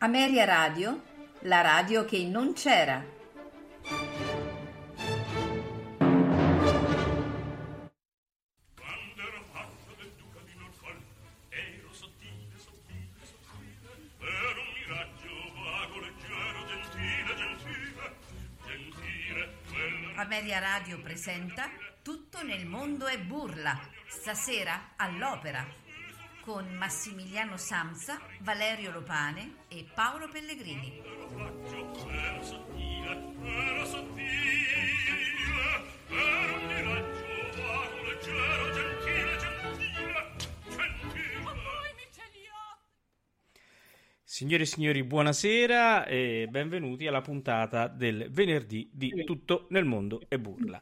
Ameria Radio, la radio che non c'era. Quando ero faccio del duca di Norfolk, ero sottile, sottile, sottile, ero un miraggio vago, leggero, gentile, gentile, gentile, quella... Ameria Radio presenta Tutto nel mondo è burla, stasera all'opera, con Massimiliano Samsa, Valerio Lopane e Paolo Pellegrini. Signore e signori, buonasera e benvenuti alla puntata del venerdì di Tutto nel mondo e burla.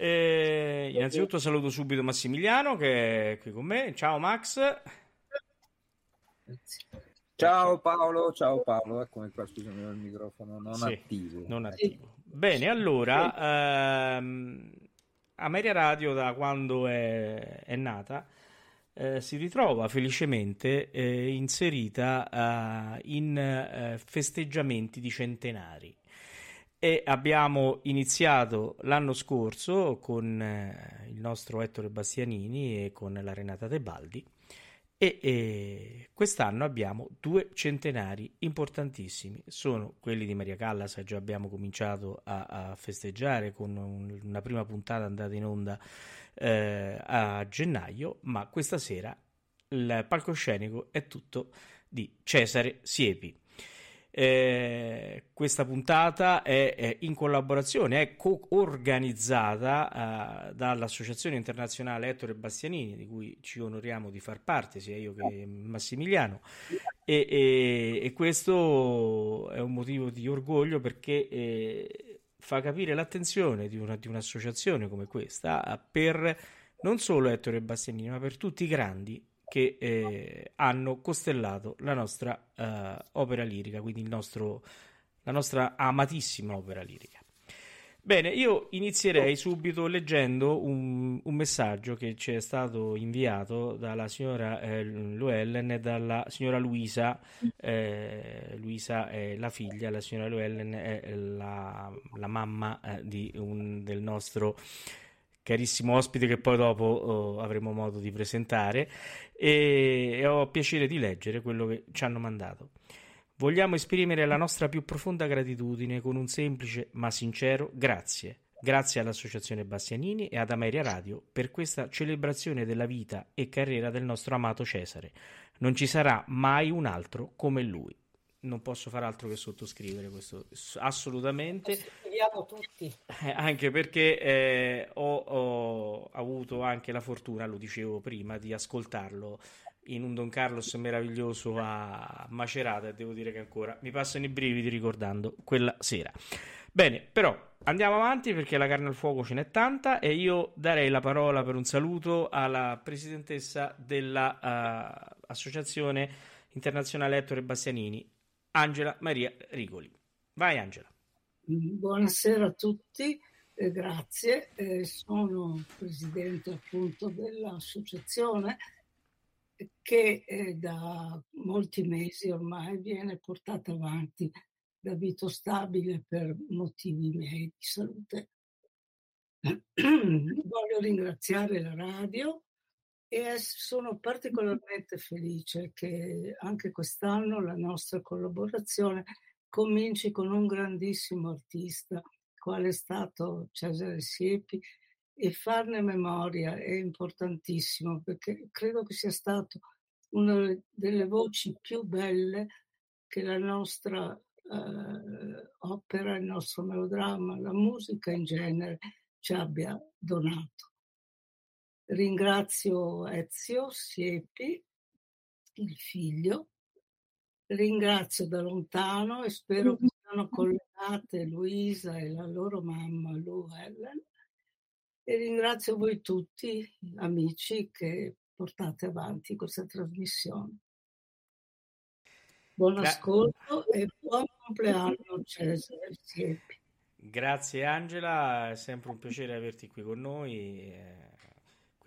Eh, innanzitutto saluto subito Massimiliano che è qui con me. Ciao Max. Ciao Paolo, ciao Paolo, eccomi qua, scusami ho il microfono non Sì, attivo. non attivo. Bene, allora, ehm, Ameria Radio da quando è, è nata eh, si ritrova felicemente eh, inserita eh, in eh, festeggiamenti di centenari e abbiamo iniziato l'anno scorso con eh, il nostro Ettore Bastianini e con la Renata Tebaldi e, e quest'anno abbiamo due centenari importantissimi, sono quelli di Maria Callas già abbiamo cominciato a, a festeggiare con un- una prima puntata andata in onda eh, a gennaio, ma questa sera il palcoscenico è tutto di Cesare Siepi. Eh, questa puntata è, è in collaborazione, è co-organizzata eh, dall'Associazione Internazionale Ettore Bastianini, di cui ci onoriamo di far parte, sia io che Massimiliano, e, e- e questo è un motivo di orgoglio perché eh, fa capire l'attenzione di, una- di un'associazione come questa per non solo Ettore Bastianini, ma per tutti i grandi che eh, hanno costellato la nostra eh, opera lirica, quindi nostro, la nostra amatissima opera lirica. Bene, io inizierei subito leggendo un, un messaggio che ci è stato inviato dalla signora eh, Llewellyn e dalla signora Luisa. Eh, Luisa è la figlia, la signora Llewellyn è la, la mamma eh, un- del nostro carissimo ospite che poi dopo oh, avremo modo di presentare e, e ho piacere di leggere quello che ci hanno mandato. Vogliamo esprimere la nostra più profonda gratitudine con un semplice ma sincero grazie. Grazie all'Associazione Bastianini e ad Ameria Radio per questa celebrazione della vita e carriera del nostro amato Cesare. Non ci sarà mai un altro come lui. Non posso fare altro che sottoscrivere questo assolutamente. Vediamo tutti. Eh, anche perché eh, ho, ho avuto anche la fortuna, lo dicevo prima, di ascoltarlo in un Don Carlos meraviglioso a Macerata e devo dire che ancora mi passano i brividi ricordando quella sera. Bene, però andiamo avanti perché la carne al fuoco ce n'è tanta e io darei la parola per un saluto alla presidentessa dell'Associazione Internazionale Ettore Bastianini, Angela Maria Rigoli. Vai Angela. Buonasera a tutti, eh, grazie. Eh, sono presidente appunto dell'associazione che eh, da molti mesi ormai viene portata avanti da Vito Stabile per motivi miei di salute. Voglio ringraziare la radio e sono particolarmente felice che anche quest'anno la nostra collaborazione cominci con un grandissimo artista, quale è stato Cesare Siepi, e farne memoria è importantissimo perché credo che sia stato una delle voci più belle che la nostra eh, opera, il nostro melodramma, la musica in genere ci abbia donato. Ringrazio Ezio Siepi, il figlio, ringrazio da lontano e spero che siano collegate Luisa e la loro mamma Lu Helen e ringrazio voi tutti amici che portate avanti questa trasmissione. Buon Gra- ascolto e buon compleanno Cesare Siepi. Grazie Angela, è sempre un piacere averti qui con noi.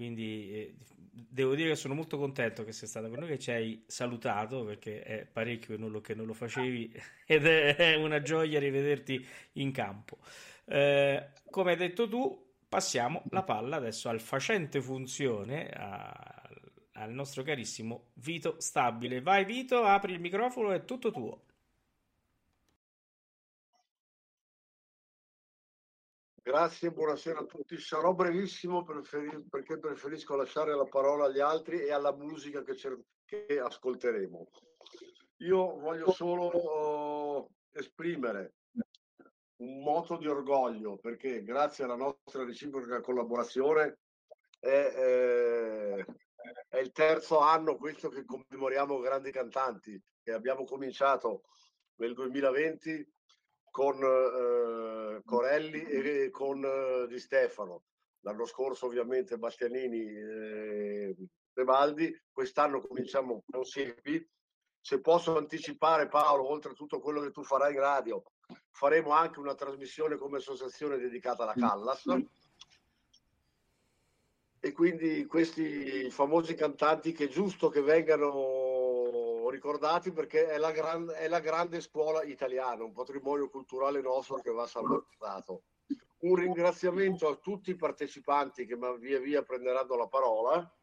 Quindi eh, devo dire che sono molto contento che sei stata con noi, che ci hai salutato perché è parecchio che non lo, che non lo facevi ed è una gioia rivederti in campo. Eh, come hai detto tu, passiamo la palla adesso al facente funzione, a, al nostro carissimo Vito Stabile. Vai Vito, apri il microfono, è tutto tuo. Grazie, buonasera a tutti. Sarò brevissimo preferi- perché preferisco lasciare la parola agli altri e alla musica che, cer- che ascolteremo. Io voglio solo uh, esprimere un moto di orgoglio perché grazie alla nostra reciproca collaborazione è, eh, è il terzo anno questo che commemoriamo grandi cantanti che abbiamo cominciato nel 2020 con eh, Corelli e con eh, Di Stefano. L'anno scorso ovviamente Bastianini e Tebaldi, quest'anno cominciamo con Siepi. Se posso anticipare Paolo, oltre a tutto quello che tu farai in radio, faremo anche una trasmissione come associazione dedicata alla Callas. E quindi questi famosi cantanti che è giusto che vengano ricordati perché è la, gran, è la grande scuola italiana, un patrimonio culturale nostro che va salvaguardato. Un ringraziamento a tutti i partecipanti che via via prenderanno la parola.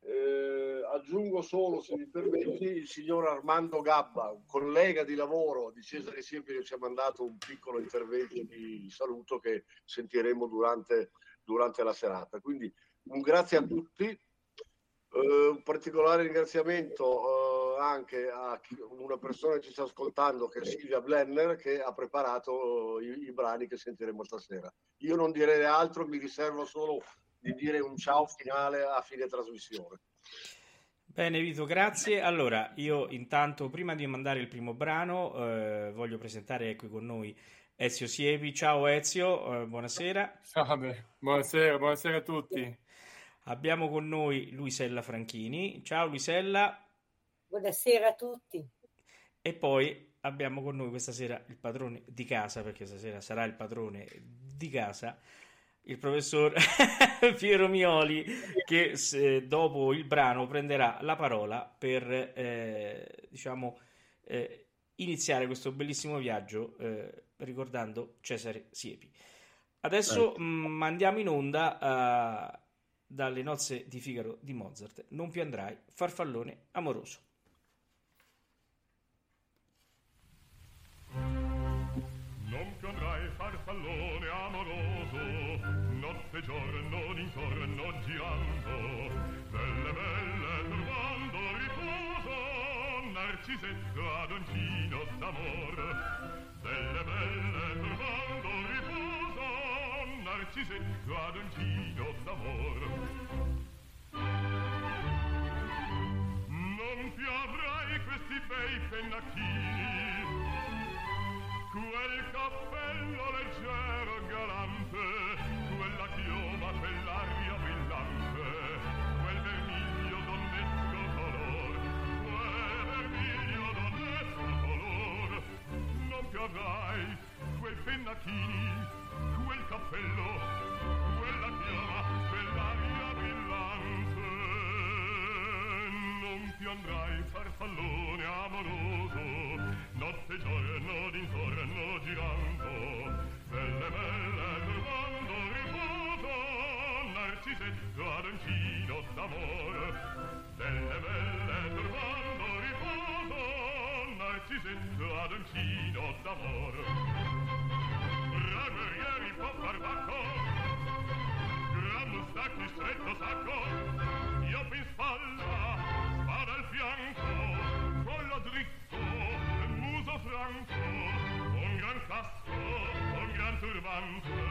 Eh, aggiungo solo, se mi permetti, il signor Armando Gabba, un collega di lavoro di Cesare Siepi che ci ha mandato un piccolo intervento di saluto che sentiremo durante, durante la serata. Quindi un grazie a tutti Uh, un particolare ringraziamento anche a una persona che ci sta ascoltando, che è Silvia Blenner, che ha preparato uh, i, i, brani che sentiremo stasera. Io non direi altro, mi riservo solo di dire un ciao finale a fine trasmissione. Bene Vito, grazie. Allora, io intanto, prima di mandare il primo brano, eh, voglio presentare qui con noi Ezio Siepi. Ciao Ezio, buonasera. Salve, buonasera, buonasera a tutti. Abbiamo con noi Luisella Franchini. Ciao Luisella. Buonasera a tutti. E poi abbiamo con noi questa sera il padrone di casa, perché stasera sarà il padrone di casa, il professor Piero Mioli, che se, dopo il brano prenderà la parola per eh, diciamo, eh, iniziare questo bellissimo viaggio eh, ricordando Cesare Siepi. Adesso right. mh, mandiamo in onda dalle nozze di Figaro di Mozart, Non più andrai, farfallone amoroso. Giorno d'intorno girando, belle belle trovando riposo, narcisetto adoncino d'amor, belle belle trovando riposo, narcisetto adoncino d'amor. Non più avrai questi bei pennacchini quel cappello leggero galante quella chioma quell'aria brillante quel vermiglio donnesco color quel vermiglio donnesco color non più avrai quel pennacchini quel cappello, quella chiama, quell'aria brillante. Non più andrai farfallone amoroso, notte giorno d'intorno girando, belle belle riposo, narcisetto adoncino d'amor. Belle belle trovando riposo, narcisetto adoncino d'amor guerrieri po' barbacco gran mustacchi stretto sacco io in spalla spada al fianco collo dritto muso franco un gran casco un gran turbante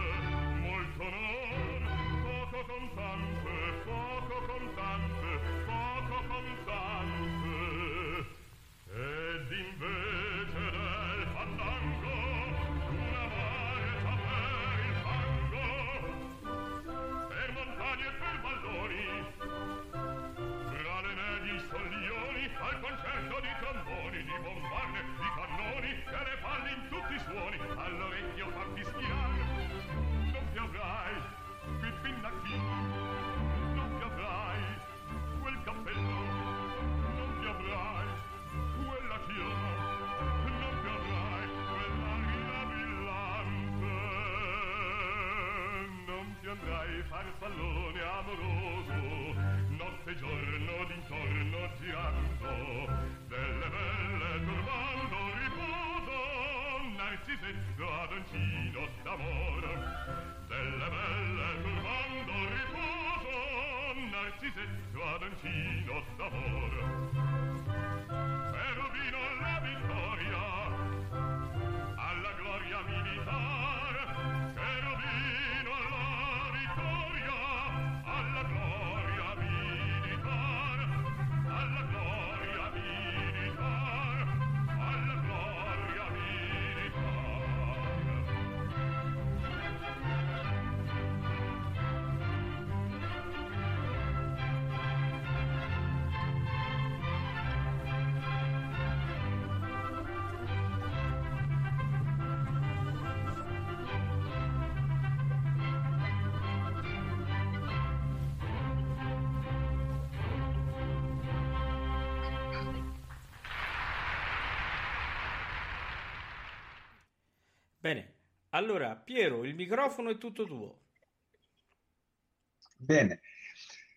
d'amor delle belle sul mondo riposo narcisetto ad un fino d'amor. Allora Piero, il microfono è tutto tuo. Bene,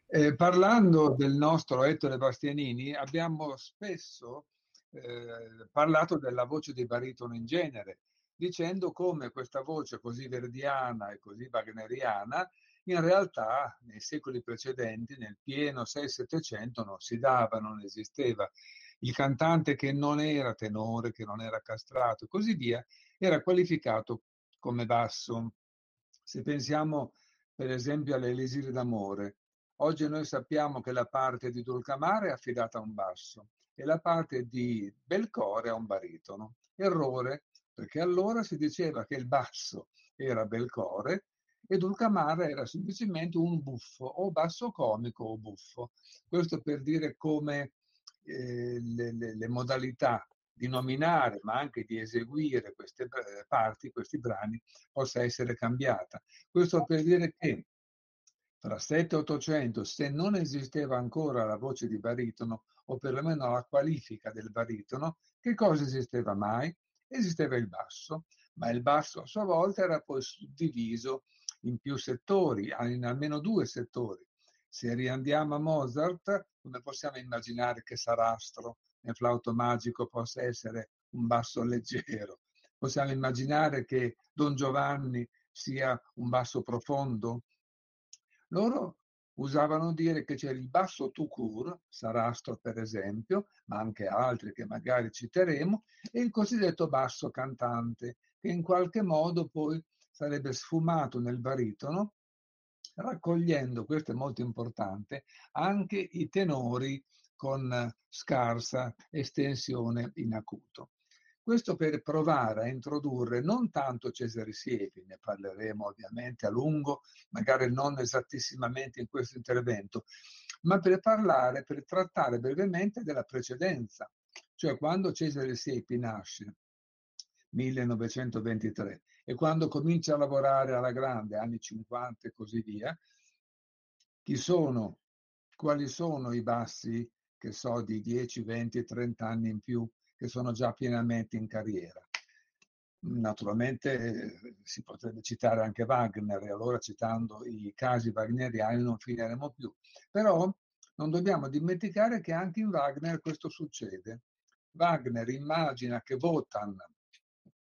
Eh, parlando del nostro Ettore Bastianini, abbiamo spesso eh, parlato della voce di baritono in genere, dicendo come questa voce così verdiana e così wagneriana in realtà nei secoli precedenti, nel pieno 6-700, non si dava, non esisteva. Il cantante che non era tenore, che non era castrato e così via, era qualificato come basso. Se pensiamo per esempio all'Elisir d'amore, oggi noi sappiamo che la parte di Dulcamare è affidata a un basso e la parte di Belcore a un baritono. Errore, perché allora si diceva che il basso era Belcore e Dulcamare era semplicemente un buffo, o basso comico o buffo. Questo per dire come eh, le, le, le modalità di nominare ma anche di eseguire queste eh, parti, questi brani, possa essere cambiata. Questo per dire che tra 7 e 800, se non esisteva ancora la voce di baritono, o perlomeno la qualifica del baritono, che cosa esisteva mai? Esisteva il basso, ma il basso a sua volta era poi suddiviso in più settori, in almeno due settori. Se riandiamo a Mozart, come possiamo immaginare che Sarastro nel flauto magico possa essere un basso leggero? Possiamo immaginare che Don Giovanni sia un basso profondo? Loro usavano dire che c'è il basso tout court, Sarastro per esempio, ma anche altri che magari citeremo, e il cosiddetto basso cantante, che in qualche modo poi sarebbe sfumato nel baritono, raccogliendo, questo è molto importante, anche i tenori con scarsa estensione in acuto. Questo per provare a introdurre non tanto Cesare Siepi, ne parleremo ovviamente a lungo, magari non esattissimamente in questo intervento, ma per parlare, per trattare brevemente della precedenza, cioè quando Cesare Siepi nasce, 1923, e quando comincia a lavorare alla grande, anni 50 e così via, chi sono, quali sono i bassi, che so, di 10, 20, 30 anni in più che sono già pienamente in carriera. Naturalmente eh, si potrebbe citare anche Wagner e allora citando i casi wagneriani non finiremo più. Però non dobbiamo dimenticare che anche in Wagner questo succede. Wagner immagina che Wotan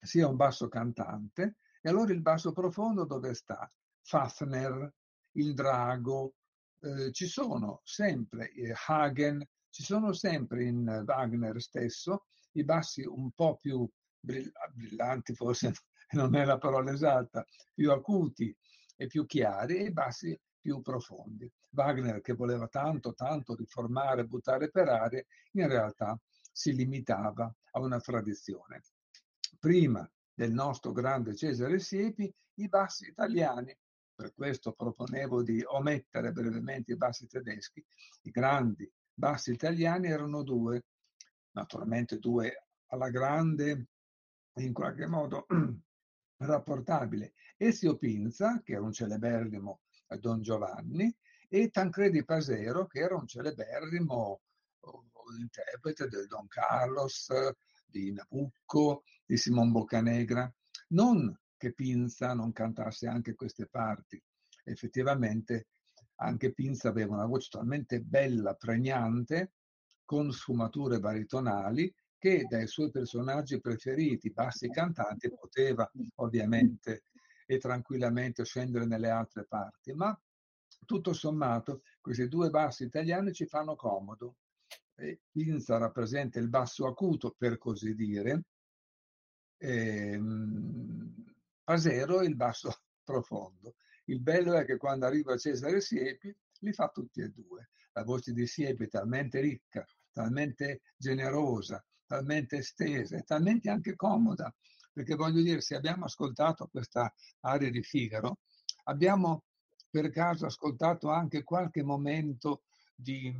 sia un basso cantante e allora il basso profondo dove sta? Fafner, il drago, eh, ci sono sempre eh, Hagen, ci sono sempre in Wagner stesso i bassi un po' più brillanti, forse non è la parola esatta, più acuti e più chiari e i bassi più profondi. Wagner che voleva tanto, tanto riformare, buttare per aria, in realtà si limitava a una tradizione. Prima del nostro grande Cesare Siepi, i bassi italiani, per questo proponevo di omettere brevemente i bassi tedeschi, i grandi bassi italiani erano due, naturalmente due alla grande, in qualche modo rapportabile, Ezio Pinza, che era un celeberrimo Don Giovanni, e Tancredi Pasero, che era un celeberrimo interprete del Don Carlos, di Nabucco, di Simon Boccanegra. Non che Pinza non cantasse anche queste parti. effettivamente anche Pinza aveva una voce talmente bella, pregnante, con sfumature baritonali, che dai suoi personaggi preferiti, bassi cantanti, poteva ovviamente e tranquillamente scendere nelle altre parti, ma tutto sommato questi due bassi italiani ci fanno comodo. E Pinza rappresenta il basso acuto, per così dire, e Pasero il basso profondo. Il bello è che quando arriva Cesare Siepi li fa tutti e due. La voce di Siepi è talmente ricca, talmente generosa, talmente estesa e talmente anche comoda, perché voglio dire, se abbiamo ascoltato questa aria di Figaro, abbiamo per caso ascoltato anche qualche momento di,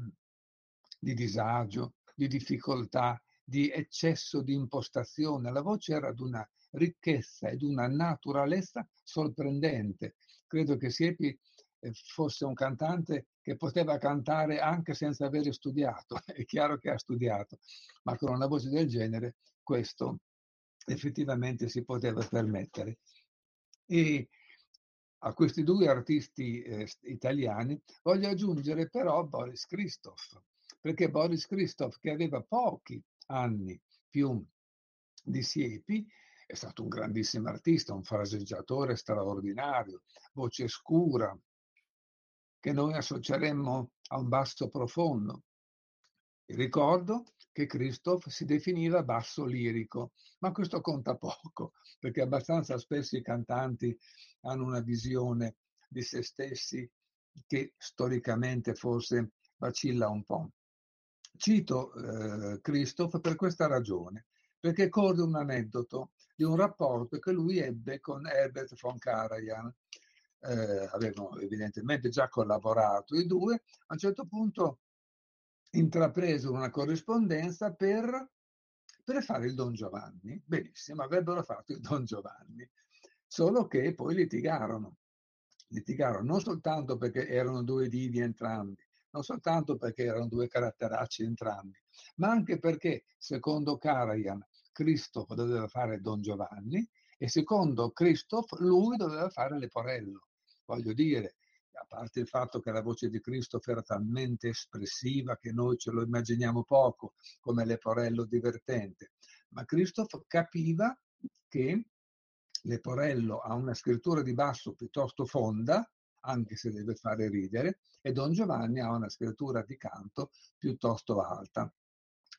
di disagio, di difficoltà, di eccesso di impostazione. La voce era di una ricchezza e di una naturalezza sorprendente. Credo che Siepi eh, fosse un cantante che poteva cantare anche senza avere studiato. È chiaro che ha studiato, ma con una voce del genere questo effettivamente si poteva permettere. E a questi due artisti eh, italiani voglio aggiungere però Boris Christoph, perché Boris Christoph, che aveva pochi anni più di Siepi, è stato un grandissimo artista, un fraseggiatore straordinario, voce scura, che noi associeremmo a un basso profondo. ricordo che Christoph si definiva basso lirico, ma questo conta poco, perché abbastanza spesso i cantanti hanno una visione di se stessi che storicamente forse vacilla un po'. Cito eh, Christoph per questa ragione, perché corre un aneddoto di un rapporto che lui ebbe con Herbert von Karajan. Eh, avevano evidentemente già collaborato i due, a un certo punto intrapreso una corrispondenza per, per fare il Don Giovanni. Benissimo, avrebbero fatto il Don Giovanni, solo che poi litigarono. Litigarono non soltanto perché erano due divi entrambi, non soltanto perché erano due caratteracci entrambi, ma anche perché, secondo Karajan, Christoph doveva fare Don Giovanni e secondo Christoph lui doveva fare Leporello. Voglio dire, a parte il fatto che la voce di Christoph era talmente espressiva che noi ce lo immaginiamo poco come Leporello divertente, ma Christoph capiva che Leporello ha una scrittura di basso piuttosto fonda, anche se deve fare ridere, e Don Giovanni ha una scrittura di canto piuttosto alta.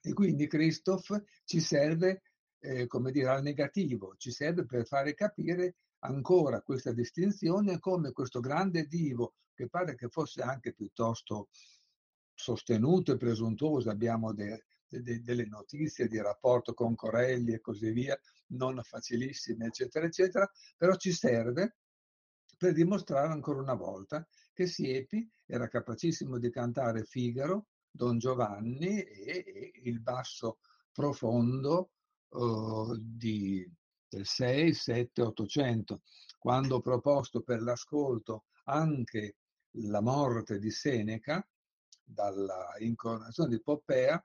E quindi Christoph ci serve eh, come dire, al negativo, ci serve per fare capire ancora questa distinzione come questo grande divo, che pare che fosse anche piuttosto sostenuto e presuntuoso, abbiamo de, de, delle notizie di rapporto con Corelli e così via, non facilissime, eccetera, eccetera, però ci serve per dimostrare ancora una volta che Siepi era capacissimo di cantare Figaro, Don Giovanni e, e il basso profondo uh, di, del 6, 7, 800, quando ho proposto per l'ascolto anche la morte di Seneca dalla incoronazione di Poppea,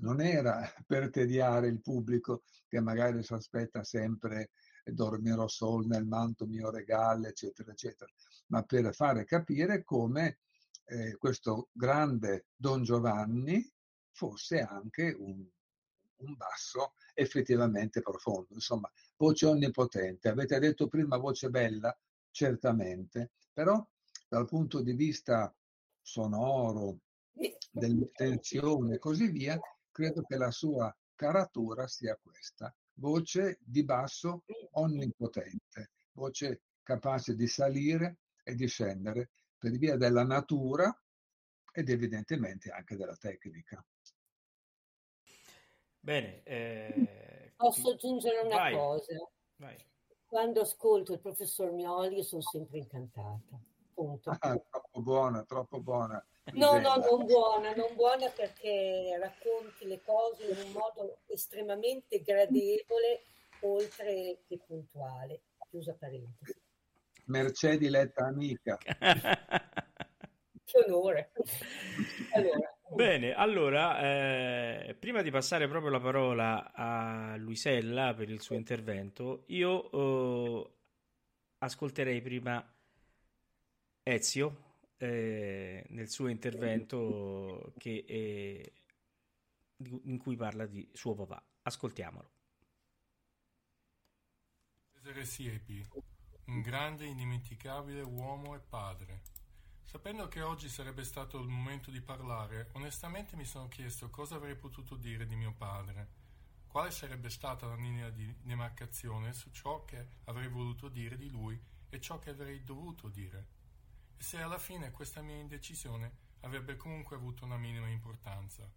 non era per tediare il pubblico che magari si aspetta sempre dormirò sol nel manto mio regale, eccetera, eccetera, ma per fare capire come eh, questo grande Don Giovanni fosse anche un un basso effettivamente profondo. Insomma, voce onnipotente. Avete detto prima voce bella, certamente, però dal punto di vista sonoro, dell'intenzione e così via, credo che la sua caratura sia questa. Voce di basso onnipotente, voce capace di salire e di scendere per via della natura ed evidentemente anche della tecnica. Bene. Eh, Posso aggiungere una vai, cosa? vai. Quando ascolto il professor Mioli sono sempre incantata. Punto. Ah, troppo buona, troppo buona. No, no, non buona, non buona perché racconti le cose in un modo estremamente gradevole, oltre che puntuale. Chiusa parentesi. Mercedi letta amica. Che onore. Allora, Bene, allora, eh, prima di passare proprio la parola a Luisella per il suo intervento, io eh, ascolterei prima Ezio eh, nel suo intervento che, in cui parla di suo papà. Ascoltiamolo. Cesare Siepi, un grande e indimenticabile uomo e padre. Sapendo che oggi sarebbe stato il momento di parlare, onestamente mi sono chiesto cosa avrei potuto dire di mio padre, quale sarebbe stata la linea di demarcazione su ciò che avrei voluto dire di lui e ciò che avrei dovuto dire e se alla fine questa mia indecisione avrebbe comunque avuto una minima importanza.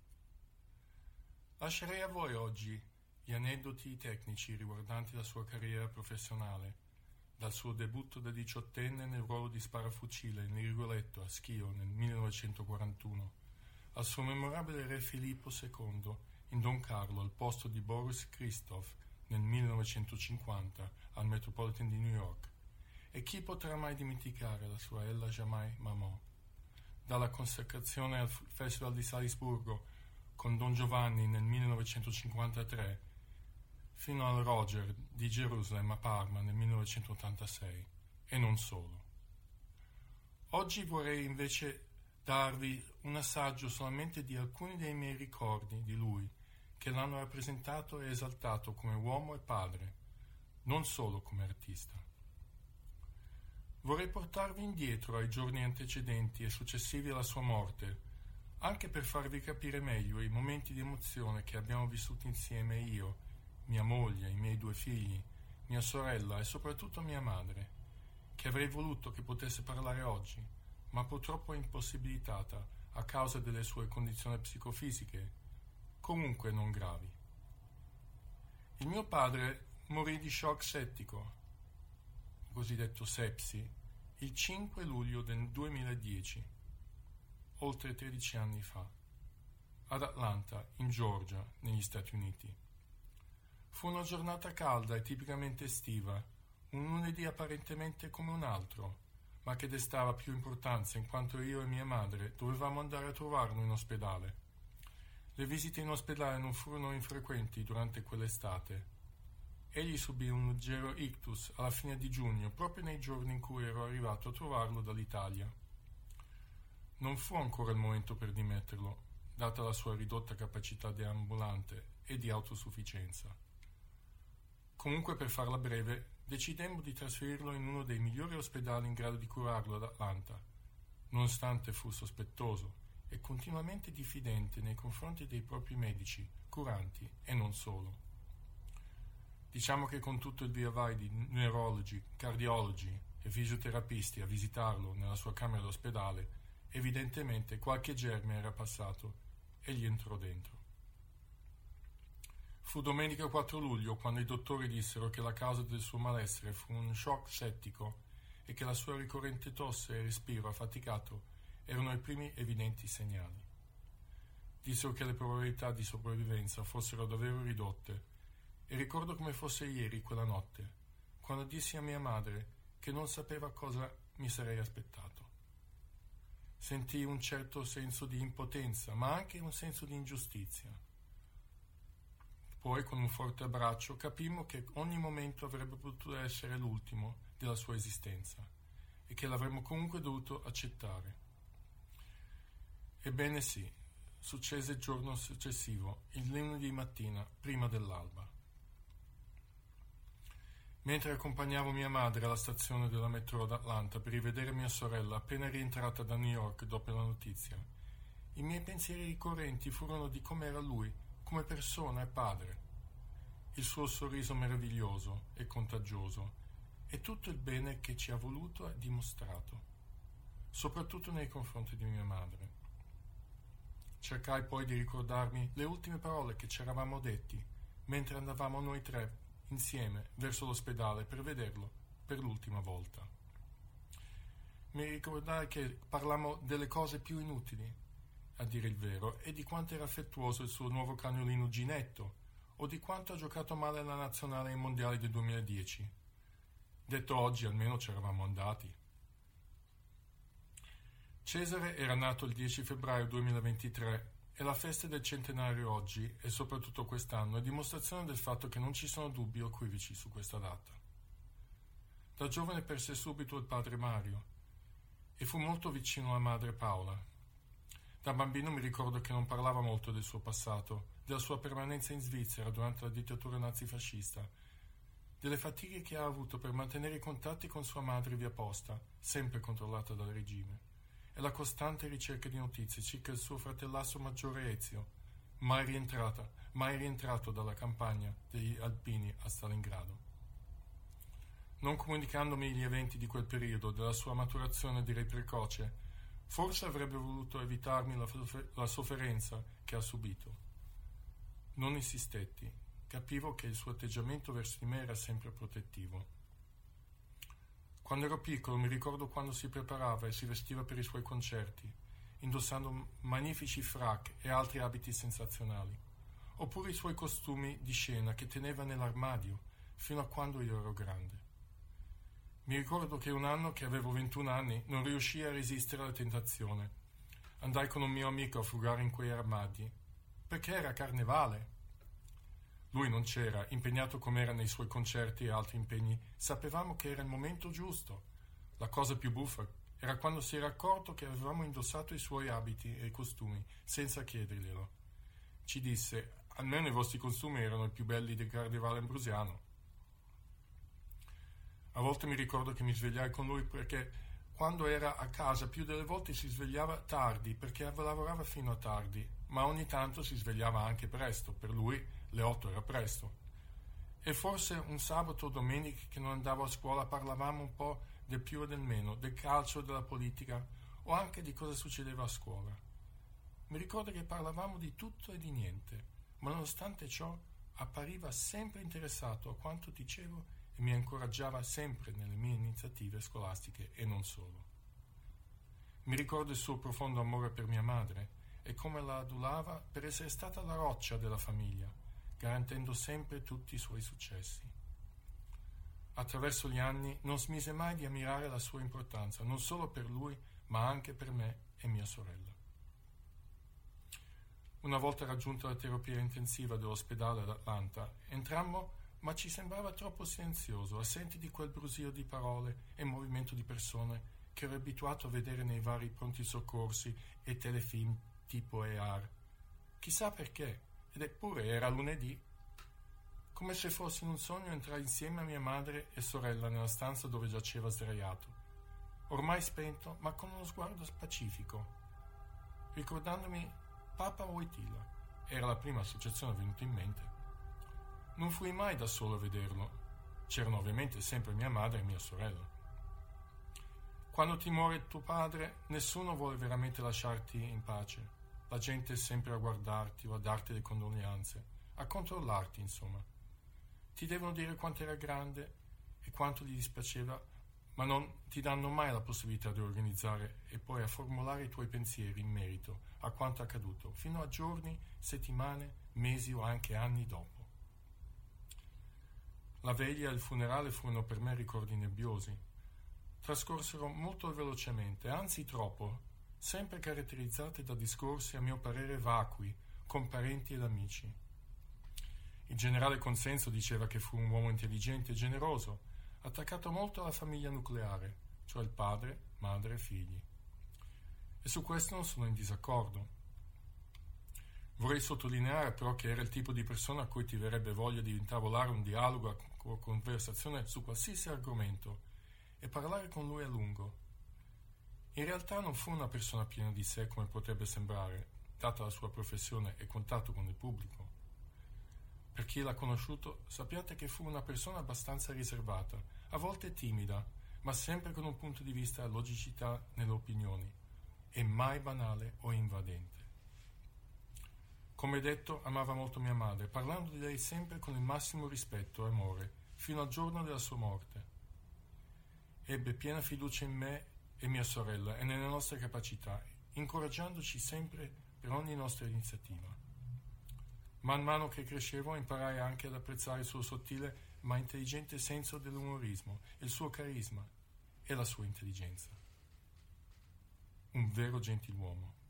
Lascerei a voi oggi gli aneddoti tecnici riguardanti la sua carriera professionale, dal suo debutto da diciottenne nel ruolo di sparafucile in Rigoletto a Schio nel 1941, al suo memorabile re Filippo II in Don Carlo al posto di Boris Christoph nel 1950 al Metropolitan di New York, e chi potrà mai dimenticare la sua Ella Jamais Maman? Dalla consacrazione al Festival di Salisburgo con Don Giovanni nel 1953 fino al Roger di Gerusalemme a Parma nel 1986 e non solo. Oggi vorrei invece darvi un assaggio solamente di alcuni dei miei ricordi di lui che l'hanno rappresentato e esaltato come uomo e padre, non solo come artista. Vorrei portarvi indietro ai giorni antecedenti e successivi alla sua morte, anche per farvi capire meglio i momenti di emozione che abbiamo vissuto insieme io, mia moglie, i miei due figli, mia sorella e soprattutto mia madre, che avrei voluto che potesse parlare oggi, ma purtroppo è impossibilitata a causa delle sue condizioni psicofisiche, comunque non gravi. Il mio padre morì di shock settico cosiddetto sepsi, il 5 luglio del 2010, oltre 13 anni fa, ad Atlanta, in Georgia, negli Stati Uniti. Fu una giornata calda e tipicamente estiva, un lunedì apparentemente come un altro, ma che destava più importanza in quanto io e mia madre dovevamo andare a trovarlo in ospedale. Le visite in ospedale non furono infrequenti durante quell'estate Egli subì un leggero ictus alla fine di giugno, proprio nei giorni in cui ero arrivato a trovarlo dall'Italia. Non fu ancora il momento per dimetterlo, data la sua ridotta capacità deambulante e di autosufficienza. Comunque, per farla breve, decidemmo di trasferirlo in uno dei migliori ospedali in grado di curarlo ad Atlanta, nonostante fu sospettoso e continuamente diffidente nei confronti dei propri medici, curanti e non solo. Diciamo che con tutto il via vai di neurologi, cardiologi e fisioterapisti a visitarlo nella sua camera d'ospedale, evidentemente qualche germe era passato e gli entrò dentro. Fu domenica 4 luglio quando i dottori dissero che la causa del suo malessere fu un shock settico e che la sua ricorrente tosse e respiro affaticato erano i primi evidenti segnali. Dissero che le probabilità di sopravvivenza fossero davvero ridotte e ricordo come fosse ieri quella notte, quando dissi a mia madre che non sapeva cosa mi sarei aspettato. Sentii un certo senso di impotenza, ma anche un senso di ingiustizia. Poi, con un forte abbraccio, capimmo che ogni momento avrebbe potuto essere l'ultimo della sua esistenza e che l'avremmo comunque dovuto accettare. Ebbene sì, successe il giorno successivo, il lunedì mattina, prima dell'alba. Mentre accompagnavo mia madre alla stazione della metro d'Atlanta per rivedere mia sorella appena rientrata da New York dopo la notizia, i miei pensieri ricorrenti furono di com'era lui, come persona e padre. Il suo sorriso meraviglioso e contagioso e tutto il bene che ci ha voluto e dimostrato, soprattutto nei confronti di mia madre. Cercai poi di ricordarmi le ultime parole che ci eravamo detti mentre andavamo noi tre insieme verso l'ospedale per vederlo per l'ultima volta. Mi ricordai che parlammo delle cose più inutili, a dire il vero, e di quanto era affettuoso il suo nuovo cagnolino Ginetto, o di quanto ha giocato male alla nazionale ai mondiali del 2010. Detto oggi, almeno ci eravamo andati. Cesare era nato il 10 febbraio 2023 e la festa del centenario oggi, e soprattutto quest'anno, è dimostrazione del fatto che non ci sono dubbi o equivoci su questa data. Da giovane perse subito il padre Mario e fu molto vicino alla madre Paola. Da bambino mi ricordo che non parlava molto del suo passato, della sua permanenza in Svizzera durante la dittatura nazifascista, delle fatiche che ha avuto per mantenere i contatti con sua madre via posta, sempre controllata dal regime, e la costante ricerca di notizie circa il suo fratellastro maggiore Ezio, mai rientrata, mai rientrato dalla campagna degli Alpini a Stalingrado. Non comunicandomi gli eventi di quel periodo, della sua maturazione direi precoce, forse avrebbe voluto evitarmi la, la sofferenza che ha subito. Non insistetti, capivo che il suo atteggiamento verso di me era sempre protettivo. Quando ero piccolo mi ricordo quando si preparava e si vestiva per i suoi concerti, indossando magnifici frac e altri abiti sensazionali, oppure i suoi costumi di scena che teneva nell'armadio fino a quando io ero grande. Mi ricordo che un anno che avevo 21 anni non riuscii a resistere alla tentazione. Andai con un mio amico a frugare in quei armadi, perché era carnevale. Lui non c'era, impegnato com'era nei suoi concerti e altri impegni. Sapevamo che era il momento giusto. La cosa più buffa era quando si era accorto che avevamo indossato i suoi abiti e costumi, senza chiederglielo. Ci disse, almeno i vostri costumi erano i più belli del carnevale ambrosiano. A volte mi ricordo che mi svegliai con lui perché quando era a casa più delle volte si svegliava tardi perché lavorava fino a tardi, ma ogni tanto si svegliava anche presto, per lui le otto era presto. E forse un sabato o domenica che non andavo a scuola parlavamo un po' del più e del meno, del calcio, della politica o anche di cosa succedeva a scuola. Mi ricordo che parlavamo di tutto e di niente, ma nonostante ciò appariva sempre interessato a quanto dicevo e mi incoraggiava sempre nelle mie iniziative scolastiche e non solo. Mi ricordo il suo profondo amore per mia madre e come la adulava per essere stata la roccia della famiglia, garantendo sempre tutti i suoi successi. Attraverso gli anni non smise mai di ammirare la sua importanza, non solo per lui, ma anche per me e mia sorella. Una volta raggiunta la terapia intensiva dell'ospedale ad Atlanta, entrammo ma ci sembrava troppo silenzioso, assente di quel brusio di parole e movimento di persone che ero abituato a vedere nei vari pronti soccorsi e telefilm tipo ER. Chissà perché, ed eppure era lunedì. Come se fossi in un sogno entrai insieme a mia madre e sorella nella stanza dove giaceva sdraiato, ormai spento ma con uno sguardo pacifico, ricordandomi Papa Wojtyla. Era la prima associazione venuta in mente. Non fui mai da solo a vederlo. C'erano ovviamente sempre mia madre e mia sorella. Quando ti muore tuo padre, nessuno vuole veramente lasciarti in pace. La gente è sempre a guardarti o a darti le condoglianze, a controllarti, insomma. Ti devono dire quanto era grande e quanto gli dispiaceva, ma non ti danno mai la possibilità di organizzare e poi a formulare i tuoi pensieri in merito a quanto accaduto, fino a giorni, settimane, mesi o anche anni dopo. La veglia e il funerale furono per me ricordi nebbiosi. Trascorsero molto velocemente, anzi troppo, sempre caratterizzati da discorsi a mio parere vacui, con parenti ed amici. Il generale consenso diceva che fu un uomo intelligente e generoso, attaccato molto alla famiglia nucleare, cioè il padre, madre e figli. E su questo non sono in disaccordo. Vorrei sottolineare però che era il tipo di persona a cui ti verrebbe voglia di intavolare un dialogo o conversazione su qualsiasi argomento e parlare con lui a lungo. In realtà non fu una persona piena di sé come potrebbe sembrare, data la sua professione e contatto con il pubblico. Per chi l'ha conosciuto, sappiate che fu una persona abbastanza riservata, a volte timida, ma sempre con un punto di vista logicità nelle opinioni, e mai banale o invadente. Come detto, amava molto mia madre, parlando di lei sempre con il massimo rispetto e amore, fino al giorno della sua morte. Ebbe piena fiducia in me e mia sorella e nelle nostre capacità, incoraggiandoci sempre per ogni nostra iniziativa. Man mano che crescevo imparai anche ad apprezzare il suo sottile ma intelligente senso dell'umorismo, il suo carisma e la sua intelligenza. Un vero gentiluomo.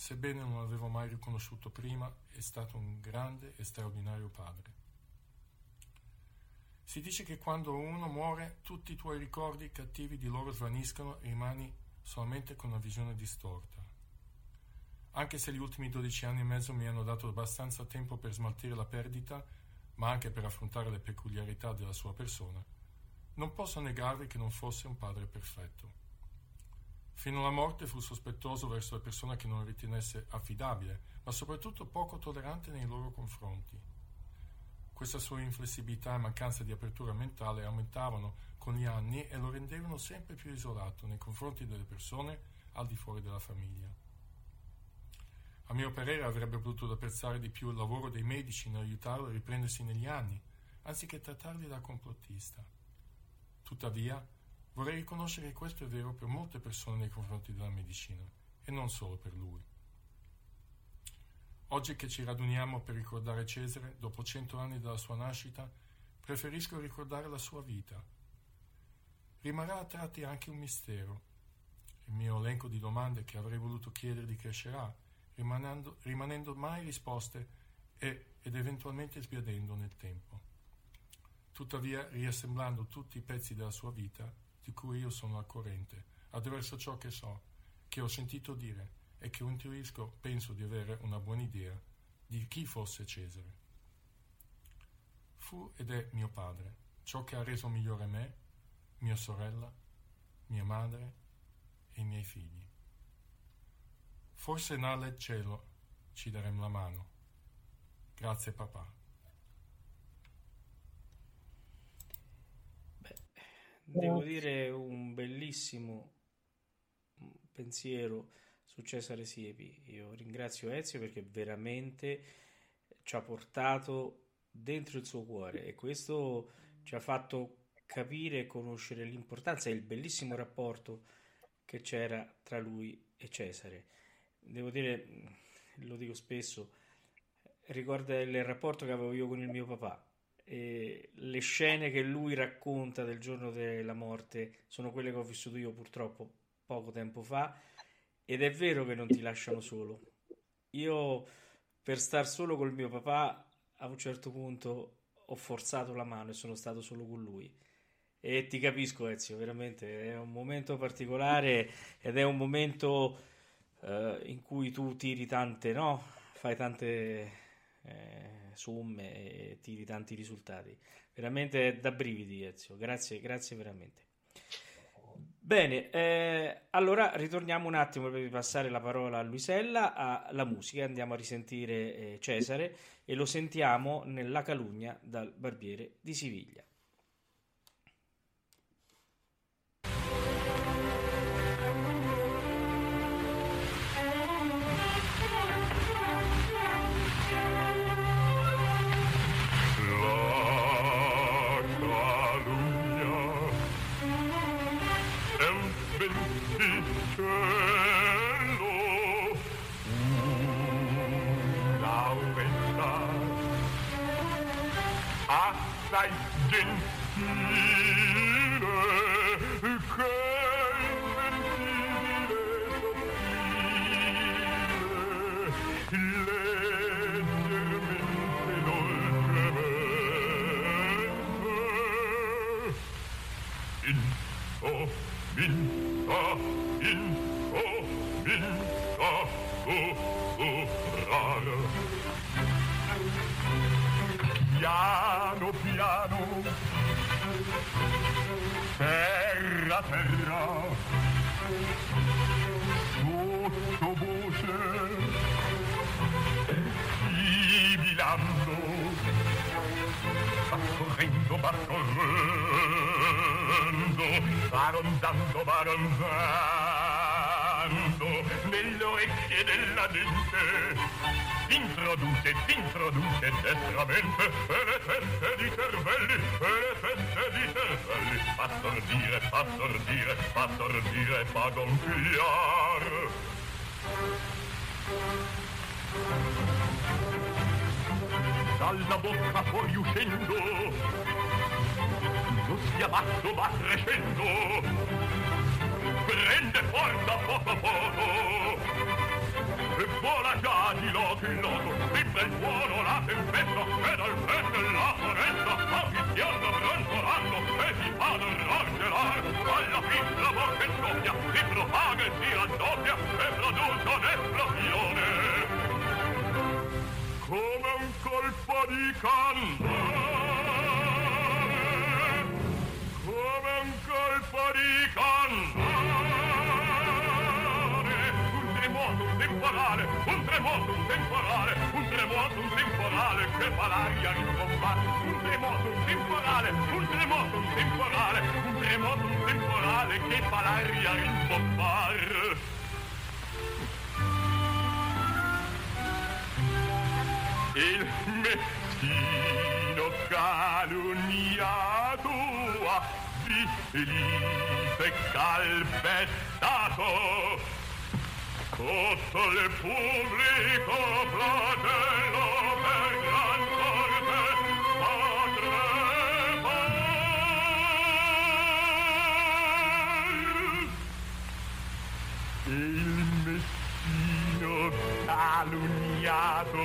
Sebbene non l'avevo mai riconosciuto prima, è stato un grande e straordinario padre. Si dice che quando uno muore tutti i tuoi ricordi cattivi di loro svaniscono e rimani solamente con una visione distorta. Anche se gli ultimi 12 anni e mezzo mi hanno dato abbastanza tempo per smaltire la perdita, ma anche per affrontare le peculiarità della sua persona, non posso negarvi che non fosse un padre perfetto. Fino alla morte fu sospettoso verso le persone che non ritenesse affidabile, ma soprattutto poco tollerante nei loro confronti. Questa sua inflessibilità e mancanza di apertura mentale aumentavano con gli anni e lo rendevano sempre più isolato nei confronti delle persone al di fuori della famiglia. A mio parere avrebbe potuto apprezzare di più il lavoro dei medici nell'aiutarlo a riprendersi negli anni, anziché trattarli da complottista. Tuttavia, vorrei riconoscere che questo è vero per molte persone nei confronti della medicina, e non solo per lui. Oggi che ci raduniamo per ricordare Cesare, dopo cento anni dalla sua nascita, preferisco ricordare la sua vita. Rimarrà a tratti anche un mistero. Il mio elenco di domande che avrei voluto chiedergli crescerà, rimanendo, rimanendo mai risposte e, ed eventualmente sbiadendo nel tempo. Tuttavia, riassemblando tutti i pezzi della sua vita, di cui io sono al corrente, attraverso ciò che so, che ho sentito dire, e che intuisco, penso di avere una buona idea di chi fosse Cesare. Fu ed è mio padre, ciò che ha reso migliore me, mia sorella, mia madre e i miei figli. Forse nel cielo ci daremo la mano. Grazie papà. Beh, devo dire un bellissimo pensiero su Cesare Siepi. Io ringrazio Ezio perché veramente ci ha portato dentro il suo cuore e questo ci ha fatto capire e conoscere l'importanza e il bellissimo rapporto che c'era tra lui e Cesare. Devo dire, lo dico spesso, ricorda il rapporto che avevo io con il mio papà. E le scene che lui racconta del giorno della morte sono quelle che ho vissuto io purtroppo poco tempo fa ed è vero che non ti lasciano solo. Io per star solo col mio papà a un certo punto ho forzato la mano e sono stato solo con lui. E ti capisco Ezio, veramente è un momento particolare ed è un momento eh, in cui tu tiri tante, no? Fai tante eh, somme e tiri tanti risultati. Veramente da brividi Ezio, grazie, grazie veramente. Bene, eh, allora ritorniamo un attimo per passare la parola a Luisella alla musica, andiamo a risentire eh, Cesare e lo sentiamo nella Calugna dal Barbiere di Siviglia. la terra. Sottovoce sibilando correndo barcollando barondando barondando della gente introduce, introduce destramente per le teste di cervelli, per le teste di cervelli, fa sordire, fa sordire, fa sordire, fa gonfiare. Dalla bocca fuoriuscendo, lo schiamazzo va crescendo, prende forza poco poco, e vola già di loco in loco, del buono la tempesta e dal vento la foresta avvicchiando brontolando e si fa d'orror alla fin la bocca scoppia si propaga e si raddoppia e produce un'esplosione come un colpo di cannone come un colpo di un tremoto un temporale un tremoto un temporale un tremoto un temporale che fa l'aria rincompare un tremoto un temporale un tremoto un temporale un tremoto un temporale che fa l'aria rincompare il mettino calunniato a Felipe calpestato sotto il pubblico fratello per gran sorte a il mettino calunniato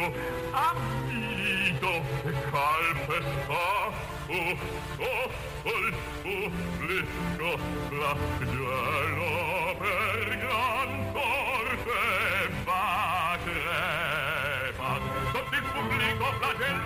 ambito calpestato sotto il pubblico flagello per gran sorte va crepa sotto il pubblico flagello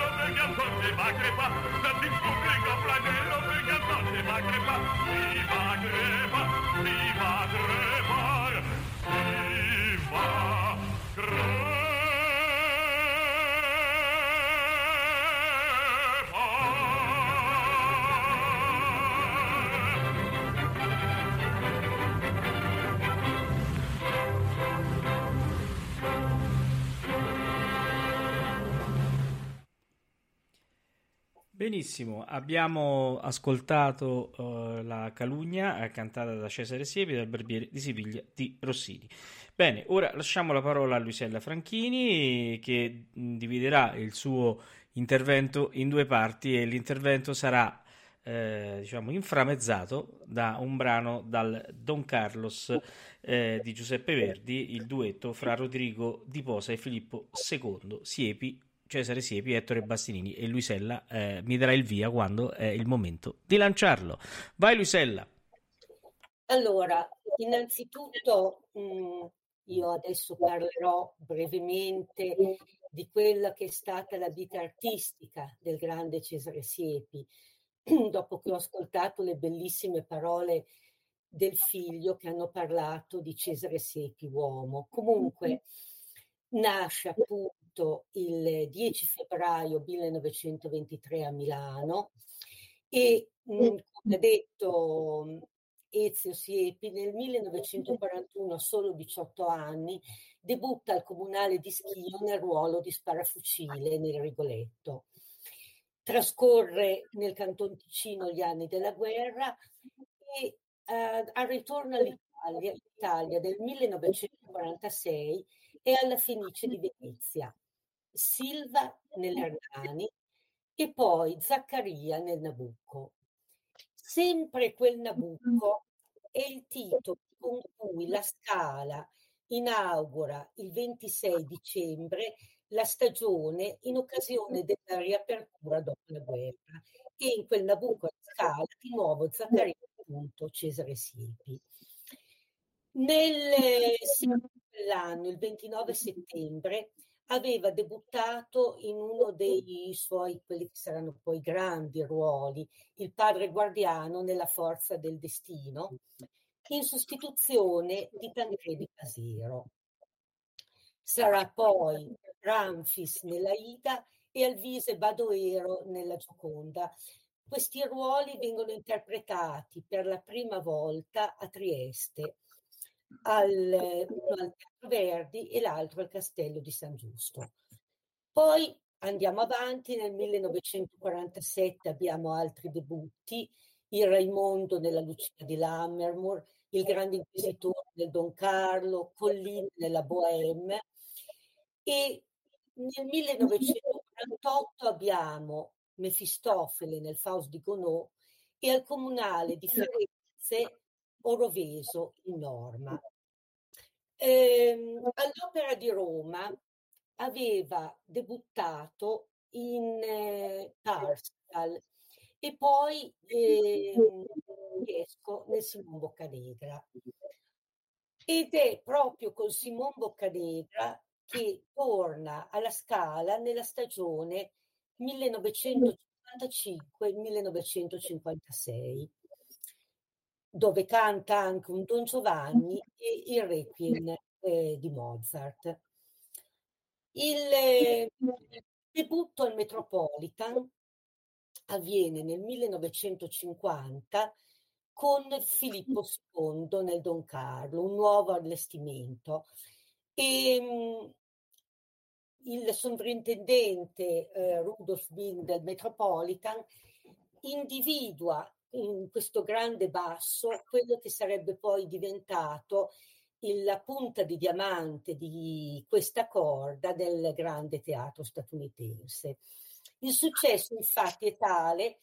Benissimo, abbiamo ascoltato uh, la Calugna eh, cantata da Cesare Siepi dal Barbiere di Siviglia di Rossini. Bene, ora lasciamo la parola a Luisella Franchini che dividerà il suo intervento in due parti e l'intervento sarà eh, diciamo inframezzato da un brano dal Don Carlos eh, di Giuseppe Verdi, il duetto fra Rodrigo Di Posa e Filippo II, Siepi Cesare Siepi, Ettore Bastinini e Luisella eh, mi darà il via quando è il momento di lanciarlo. Vai Luisella. Allora, innanzitutto mh, io adesso parlerò brevemente di quella che è stata la vita artistica del grande Cesare Siepi, dopo che ho ascoltato le bellissime parole del figlio che hanno parlato di Cesare Siepi uomo. Comunque nasce appunto il 10 febbraio 1923 a Milano e come ha detto Ezio Siepi nel 1941 a solo 18 anni debutta al comunale di Schio nel ruolo di sparafucile nel Rigoletto. Trascorre nel Canton Ticino gli anni della guerra e uh, al ritorno all'Italia Italia del 1946 e alla Fenice di Venezia, Silva nell'Ernani e poi Zaccaria nel Nabucco. Sempre quel Nabucco è il titolo con cui la Scala inaugura il 26 dicembre la stagione in occasione della riapertura dopo la guerra e in quel Nabucco a Scala di nuovo Zaccaria appunto Cesare Siepi. Nel quell'anno, il 29 settembre, aveva debuttato in uno dei suoi, quelli che saranno poi grandi ruoli, il padre guardiano nella Forza del Destino, in sostituzione di Tancredi Casero. Sarà poi Ramfis nella Ida e Alvise Badoero nella Gioconda. Questi ruoli vengono interpretati per la prima volta a Trieste al, uno al Teatro Verdi e l'altro al Castello di San Giusto. Poi andiamo avanti, nel 1947 abbiamo altri debutti, il Raimondo nella Lucia di Lammermoor, il Grande Inquisitore del Don Carlo, Collin nella Bohème e nel 1948 abbiamo Mefistofele nel Faust di Gounod e al Comunale di Firenze Oroveso in Norma. Ehm, all'Opera di Roma aveva debuttato in eh, Parsifal e poi eh, Riesco nel Simon Boccanegra. Ed è proprio con Simon Boccanegra che torna alla Scala nella stagione 1955-1956, dove canta anche un Don Giovanni e il Requiem eh, di Mozart. Il eh, debutto al Metropolitan avviene nel 1950 con Filippo II nel Don Carlo, un nuovo allestimento. E, ehm, il sovrintendente eh, Rudolf Bing del Metropolitan individua in questo grande basso quello che sarebbe poi diventato il, la punta di diamante di questa corda del grande teatro statunitense. Il successo infatti è tale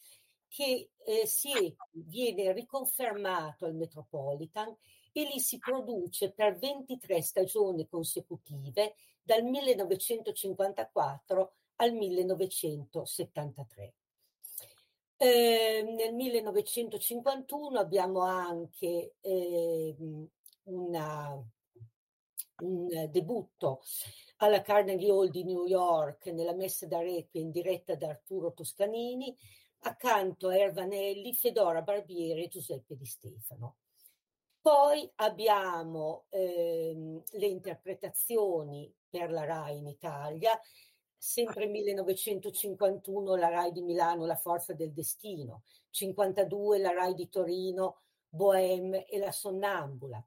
che eh, Siepi viene riconfermato al Metropolitan e lì si produce per 23 stagioni consecutive dal 1954 al 1973. Eh, nel 1951 abbiamo anche eh, una, un debutto alla Carnegie Hall di New York nella messa da Requiem diretta da Arturo Toscanini accanto a Ervanelli, Fedora Barbieri e Giuseppe Di Stefano. Poi abbiamo ehm, le interpretazioni per la RAI in Italia, sempre 1951 la RAI di Milano La forza del destino, 52 la RAI di Torino Bohème e la sonnambula.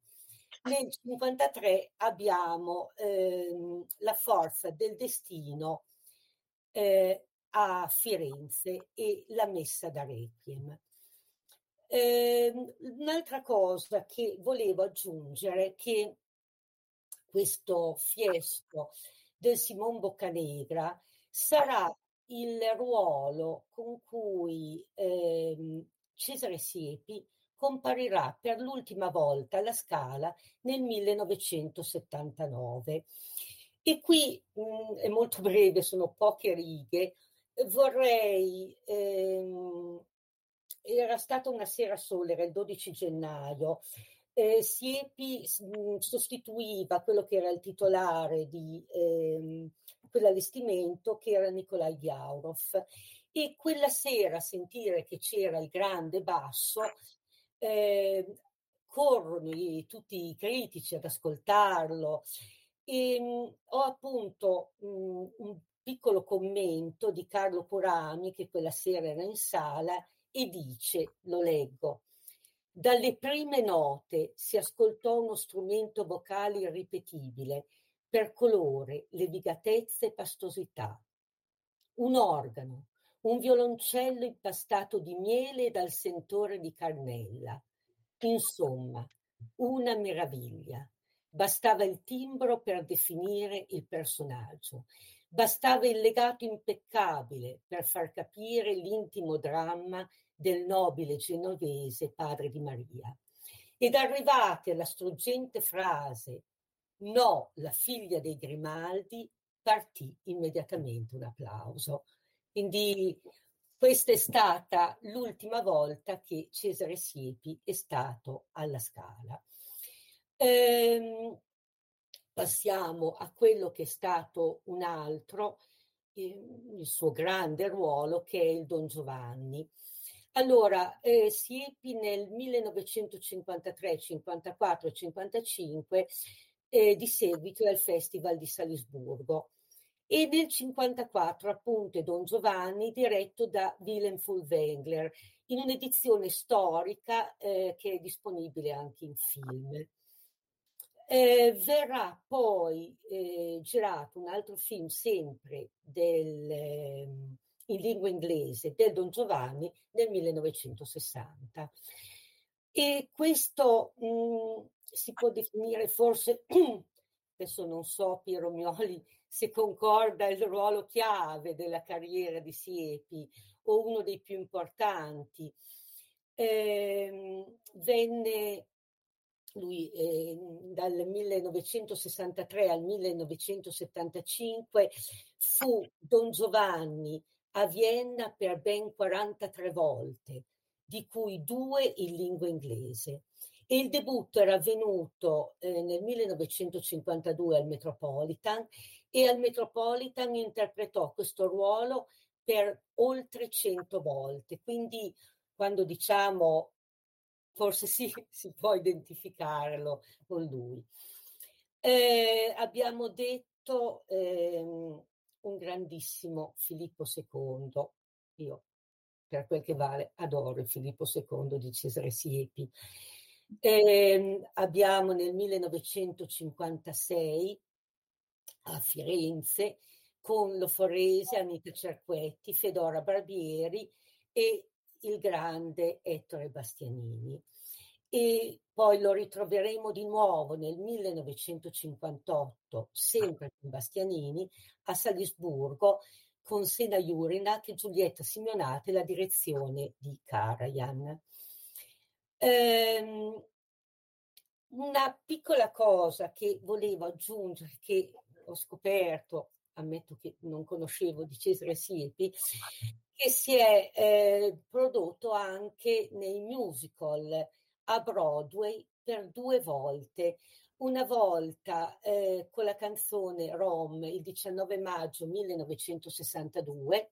Nel 53 abbiamo ehm, La forza del destino eh, a Firenze e la messa da Requiem. Eh, un'altra cosa che volevo aggiungere è che questo fiesto del Simon Boccanegra sarà il ruolo con cui eh, Cesare Siepi comparirà per l'ultima volta alla Scala nel 1979. E qui mh, mm, è molto breve, sono poche righe, vorrei, ehm, era stata una sera sola, era il 12 gennaio, eh, Siepi mh, sostituiva quello che era il titolare di ehm, quell'allestimento che era Nikolai Diaurov e quella sera sentire che c'era il grande basso eh, corrono i, tutti i critici ad ascoltarlo. E mh, ho appunto mh, un piccolo commento di Carlo Curami che quella sera era in sala e dice, lo leggo, dalle prime note si ascoltò uno strumento vocale irripetibile per colore, levigatezza e pastosità. Un organo, un violoncello impastato di miele e dal sentore di cannella. Insomma, una meraviglia. Bastava il timbro per definire il personaggio Bastava il legato impeccabile per far capire l'intimo dramma del nobile genovese padre di Maria. Ed arrivati alla struggente frase No, la figlia dei Grimaldi, partì immediatamente un applauso. Quindi questa è stata l'ultima volta che Cesare Siepi è stato alla Scala. Ehm, passiamo a quello che è stato un altro, eh, il suo grande ruolo, che è il Don Giovanni. Allora, eh, Siepi nel 1953, 54 e 55 eh, di seguito al Festival di Salisburgo e nel 54 appunto Don Giovanni diretto da Willem Fulwengler in un'edizione storica eh, che è disponibile anche in film. Eh, verrà poi eh, girato un altro film sempre del, eh, in lingua inglese del Don Giovanni nel 1960. E questo mh, mm, si può definire forse, adesso non so Piero Mioli se concorda il ruolo chiave della carriera di Siepi o uno dei più importanti. Eh, venne lui eh, dal 1963 al 1975 fu Don Giovanni a Vienna per ben 43 volte, di cui due in lingua inglese. E il debutto era avvenuto eh, nel 1952 al Metropolitan e al Metropolitan interpretò questo ruolo per oltre 100 volte. Quindi quando diciamo forse sì, si può identificarlo con lui. Eh, abbiamo detto eh, un grandissimo Filippo II. Io, per quel che vale, adoro Filippo II di Cesare Siepi. Eh, abbiamo nel 1956 a Firenze con Lo Forese, Anita Cerquetti, Fedora Barbieri e il grande Ettore Bastianini. E poi lo ritroveremo di nuovo nel 1958, sempre con Bastianini, a Salisburgo, con Sena Jurina e Giulietta Simeonate la direzione di Karajan. Ehm, una piccola cosa che volevo aggiungere, che ho scoperto, ammetto che non conoscevo di Cesare Siepi, che si è eh, prodotto anche nei musical a Broadway per due volte. Una volta eh, con la canzone Rom il 19 maggio 1962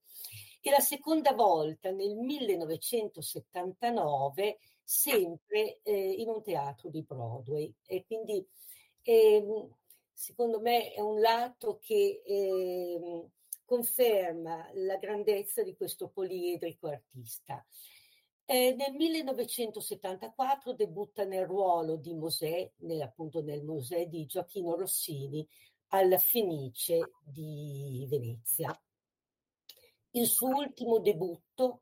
e la seconda volta nel 1979 sempre eh, in un teatro di Broadway. E quindi eh, secondo me è un lato che ehm, conferma la grandezza di questo poliedrico artista. Eh, nel 1974 debutta nel ruolo di Mosè, nel, appunto nel Mosè di Gioacchino Rossini, alla Fenice di Venezia. Il suo ultimo debutto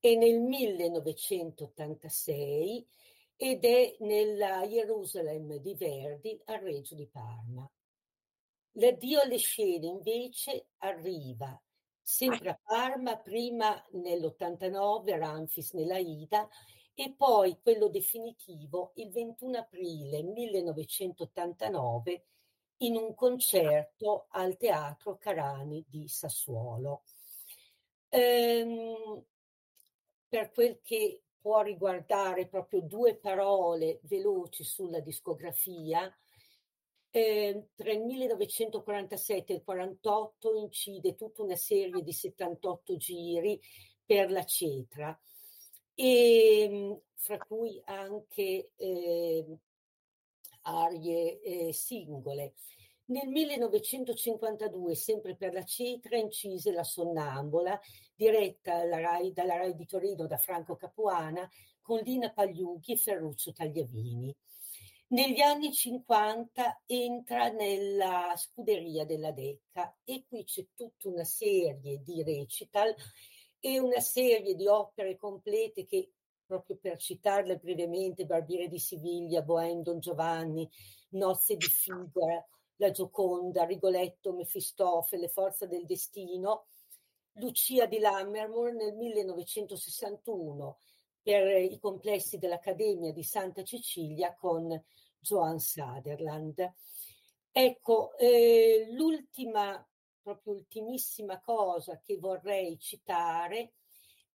è nel 1986 ed è nella Gerusalemme di Verdi a Reggio di Parma. L'addio alle scene invece arriva sempre a Parma, prima nell'89 Ramfis nella Ida e poi quello definitivo il 21 aprile 1989 in un concerto al Teatro Carani di Sassuolo. Ehm, per quel che può riguardare proprio due parole veloci sulla discografia, eh, tra il 1947 e il 48 incide tutta una serie di 78 giri per la Cetra, e, ehm, fra cui anche eh, arie eh, singole. Nel 1952, sempre per la Cetra, incise La Sonnambola, diretta Rai, dalla Rai di Torino da Franco Capuana, con Lina Pagliughi e Ferruccio Tagliavini. Negli anni 50 entra nella scuderia della Decca e qui c'è tutta una serie di recital e una serie di opere complete che, proprio per citarle brevemente, Barbiere di Siviglia, Bohème Don Giovanni, Nozze di Figaro, La Gioconda, Rigoletto, Mefistofele, Forza del Destino, Lucia di Lammermoor nel 1961 per i complessi dell'Accademia di Santa Cecilia con Joan Sutherland. Ecco, eh, l'ultima, proprio ultimissima cosa che vorrei citare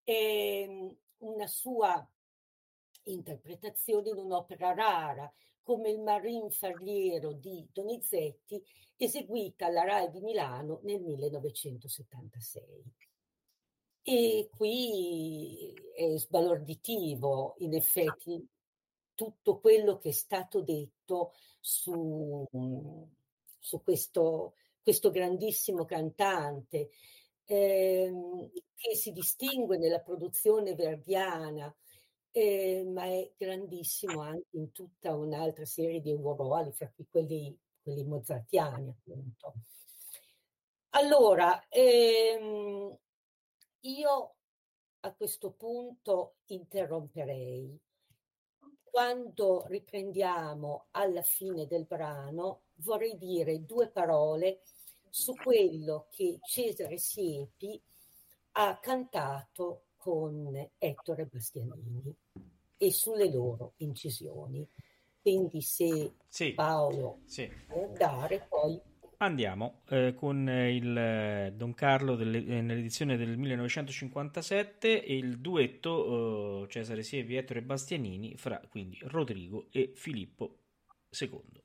è mm, una sua interpretazione in un'opera rara come il Marin Farliero di Donizetti, eseguita alla RAI di Milano nel 1976. E qui è sbalorditivo, in effetti, tutto quello che è stato detto su, su questo, questo grandissimo cantante ehm, che si distingue nella produzione verdiana, eh, ma è grandissimo anche in tutta un'altra serie di ruoli, fra cui quelli, quelli mozartiani, appunto. Allora, ehm, io a questo punto interromperei. Quando riprendiamo alla fine del brano, vorrei dire due parole su quello che Cesare Siepi ha cantato con Ettore Bastianini e sulle loro incisioni. Quindi se sì. Paolo sì. può andare, poi Andiamo eh, con il eh, Don Carlo delle, eh, nell'edizione del 1957 e il duetto eh, Cesare Sievi, Ettore Bastianini fra quindi Rodrigo e Filippo II.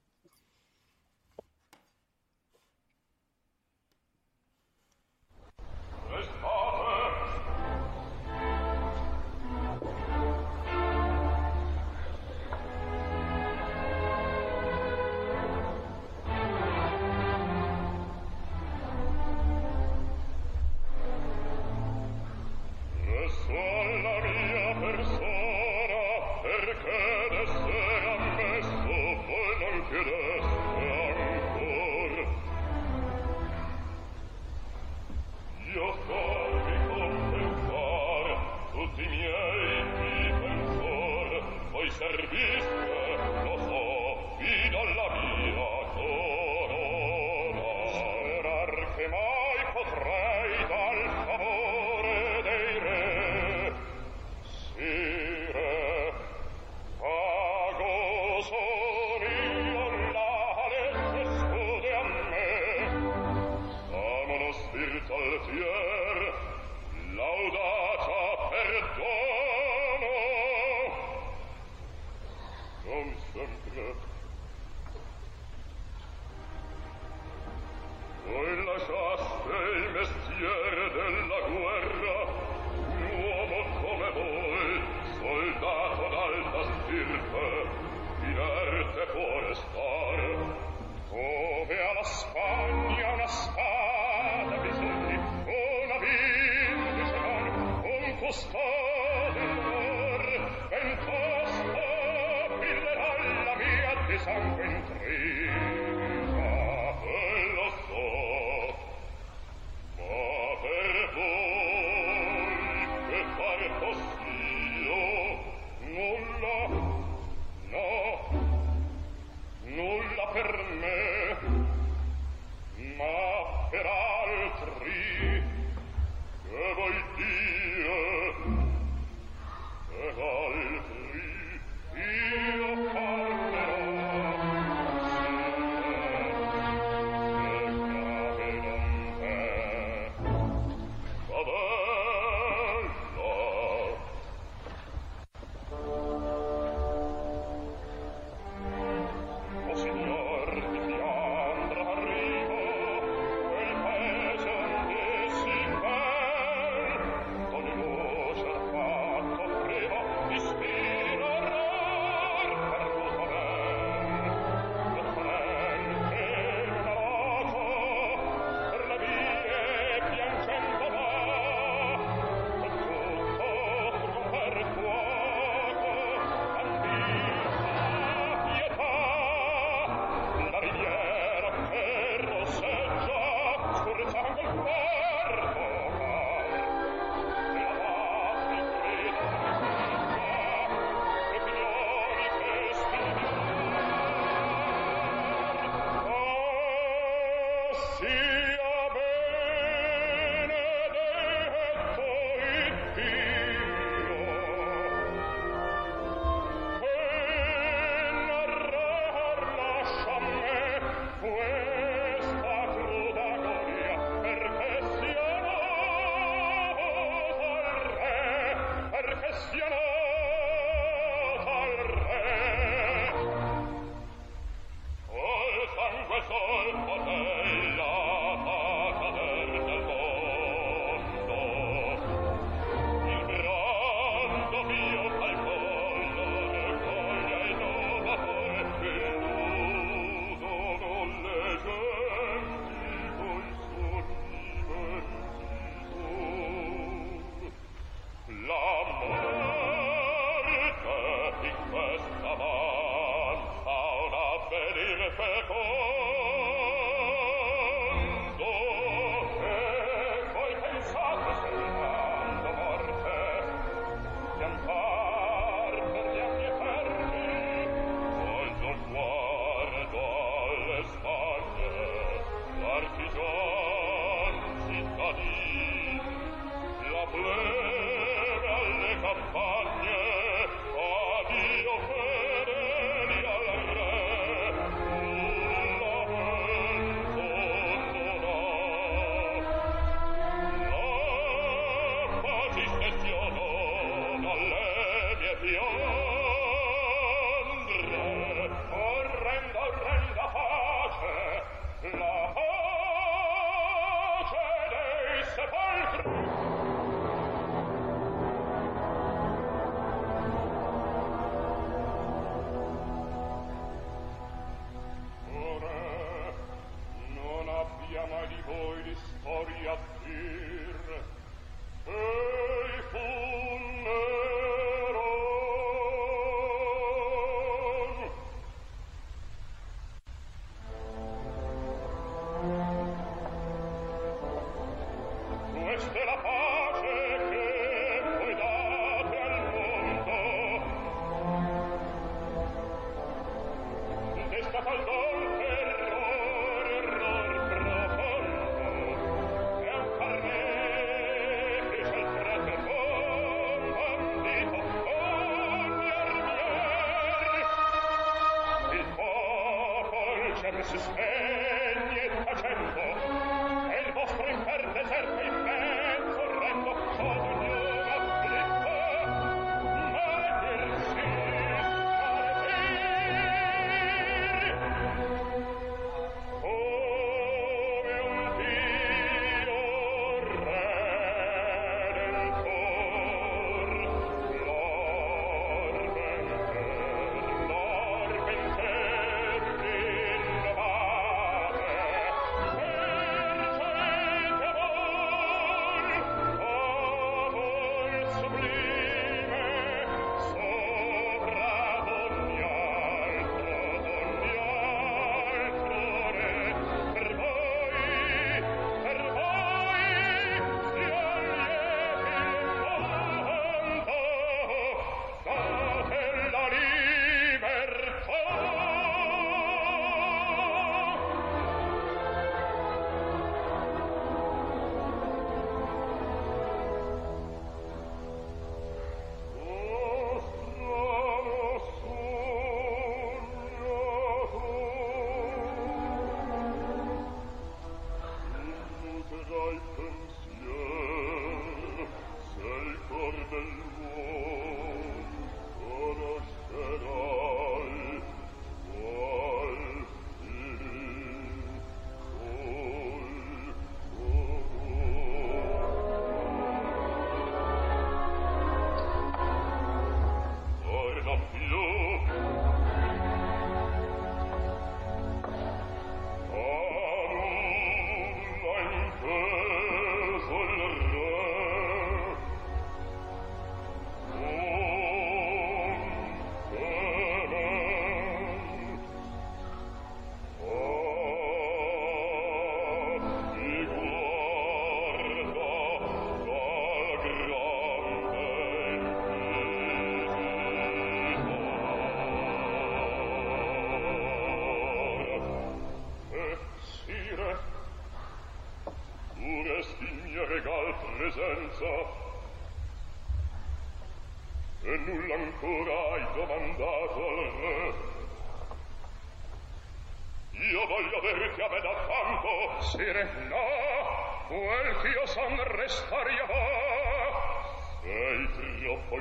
sire, no, quel che io son restaria va. Sei troppo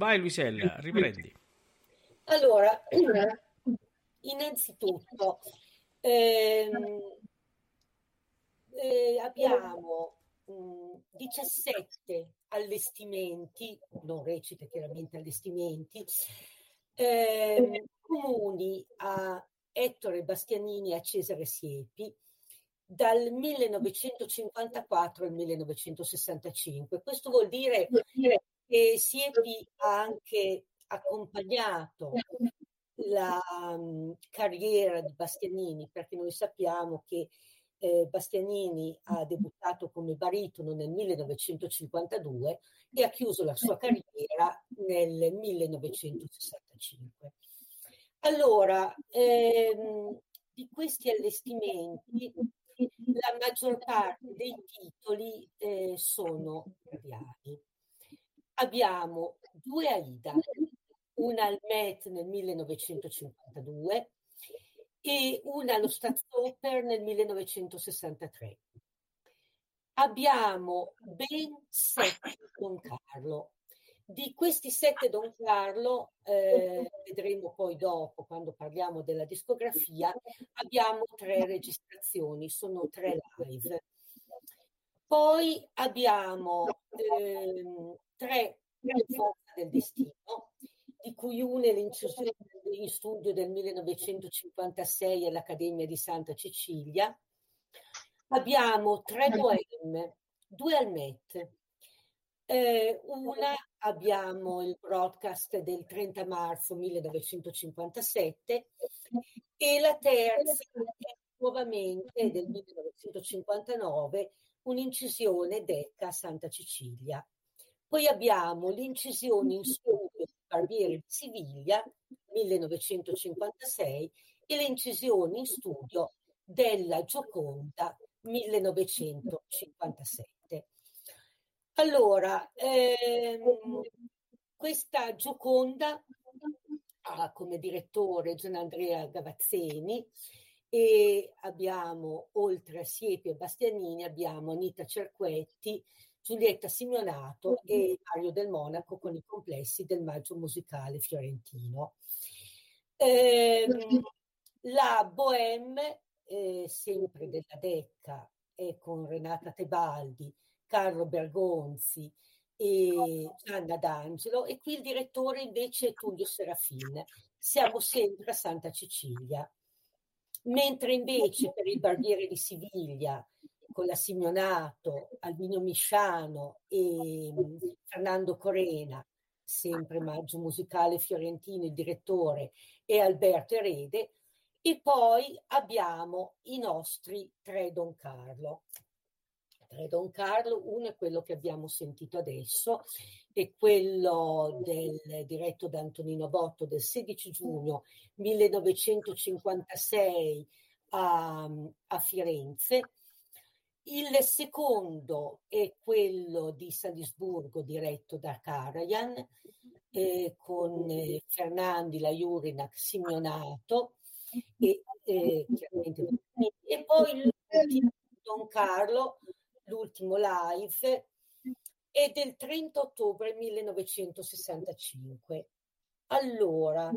Vai Luisella, riprendi. Allora, innanzitutto ehm, eh, abbiamo mh, 17 allestimenti, non recite chiaramente allestimenti, ehm, comuni a Ettore Bastianini e a Cesare Siepi dal 1954 al 1965. Questo vuol dire che Siepi ha anche accompagnato la um, carriera di Bastianini, perché noi sappiamo che eh, Bastianini ha debuttato come baritono nel 1952 e ha chiuso la sua carriera nel 1965. Allora, ehm, di questi allestimenti, la maggior parte dei titoli eh, sono italiani. Abbiamo due Aida, una al Met nel 1952 e una allo Staatsoper nel 1963. Abbiamo ben sette Don Carlo. Di questi sette Don Carlo, eh, vedremo poi dopo quando parliamo della discografia, abbiamo tre registrazioni, sono tre live. Poi abbiamo ehm, tre Forza del Destino, di cui una è l'incisione in studio del 1956 all'Accademia di Santa Cecilia. Abbiamo tre bohème, due al Met. Eh, una abbiamo il broadcast del 30 marzo 1957 e la terza è nuovamente del 1959 un'incisione Decca Santa Cecilia. Poi abbiamo l'incisione in studio di Barbieri di Siviglia 1956 e le incisioni in studio della Gioconda 1957. Allora, ehm, questa Gioconda ha come direttore Gianandrea Gavazzeni e abbiamo, oltre a Siepi e Bastianini, abbiamo Anita Cerquetti, Giulietta Simeonato e Mario del Monaco con i complessi del Maggio Musicale Fiorentino. Eh, la Bohème, eh, sempre della Decca, è con Renata Tebaldi, Carlo Bergonzi e Gianna D'Angelo e qui il direttore invece è Tullio Serafin. Siamo sempre a Santa Cecilia. Mentre invece per il Barbiere di Siviglia con la Simeonato, Albino Misciano e Fernando Corena, sempre Maggio Musicale Fiorentino, il direttore, e Alberto Erede, e poi abbiamo i nostri tre Don Carlo. Tre Don Carlo, uno è quello che abbiamo sentito adesso, è quello del, diretto da Antonino Botto del 16 giugno 1956 a, a Firenze, il secondo è quello di Salisburgo diretto da Karajan eh, con eh, Fernandi, la Jurinac, Simeonato e, eh, e poi Don Carlo, l'ultimo live, è del 30 ottobre 1965. Allora,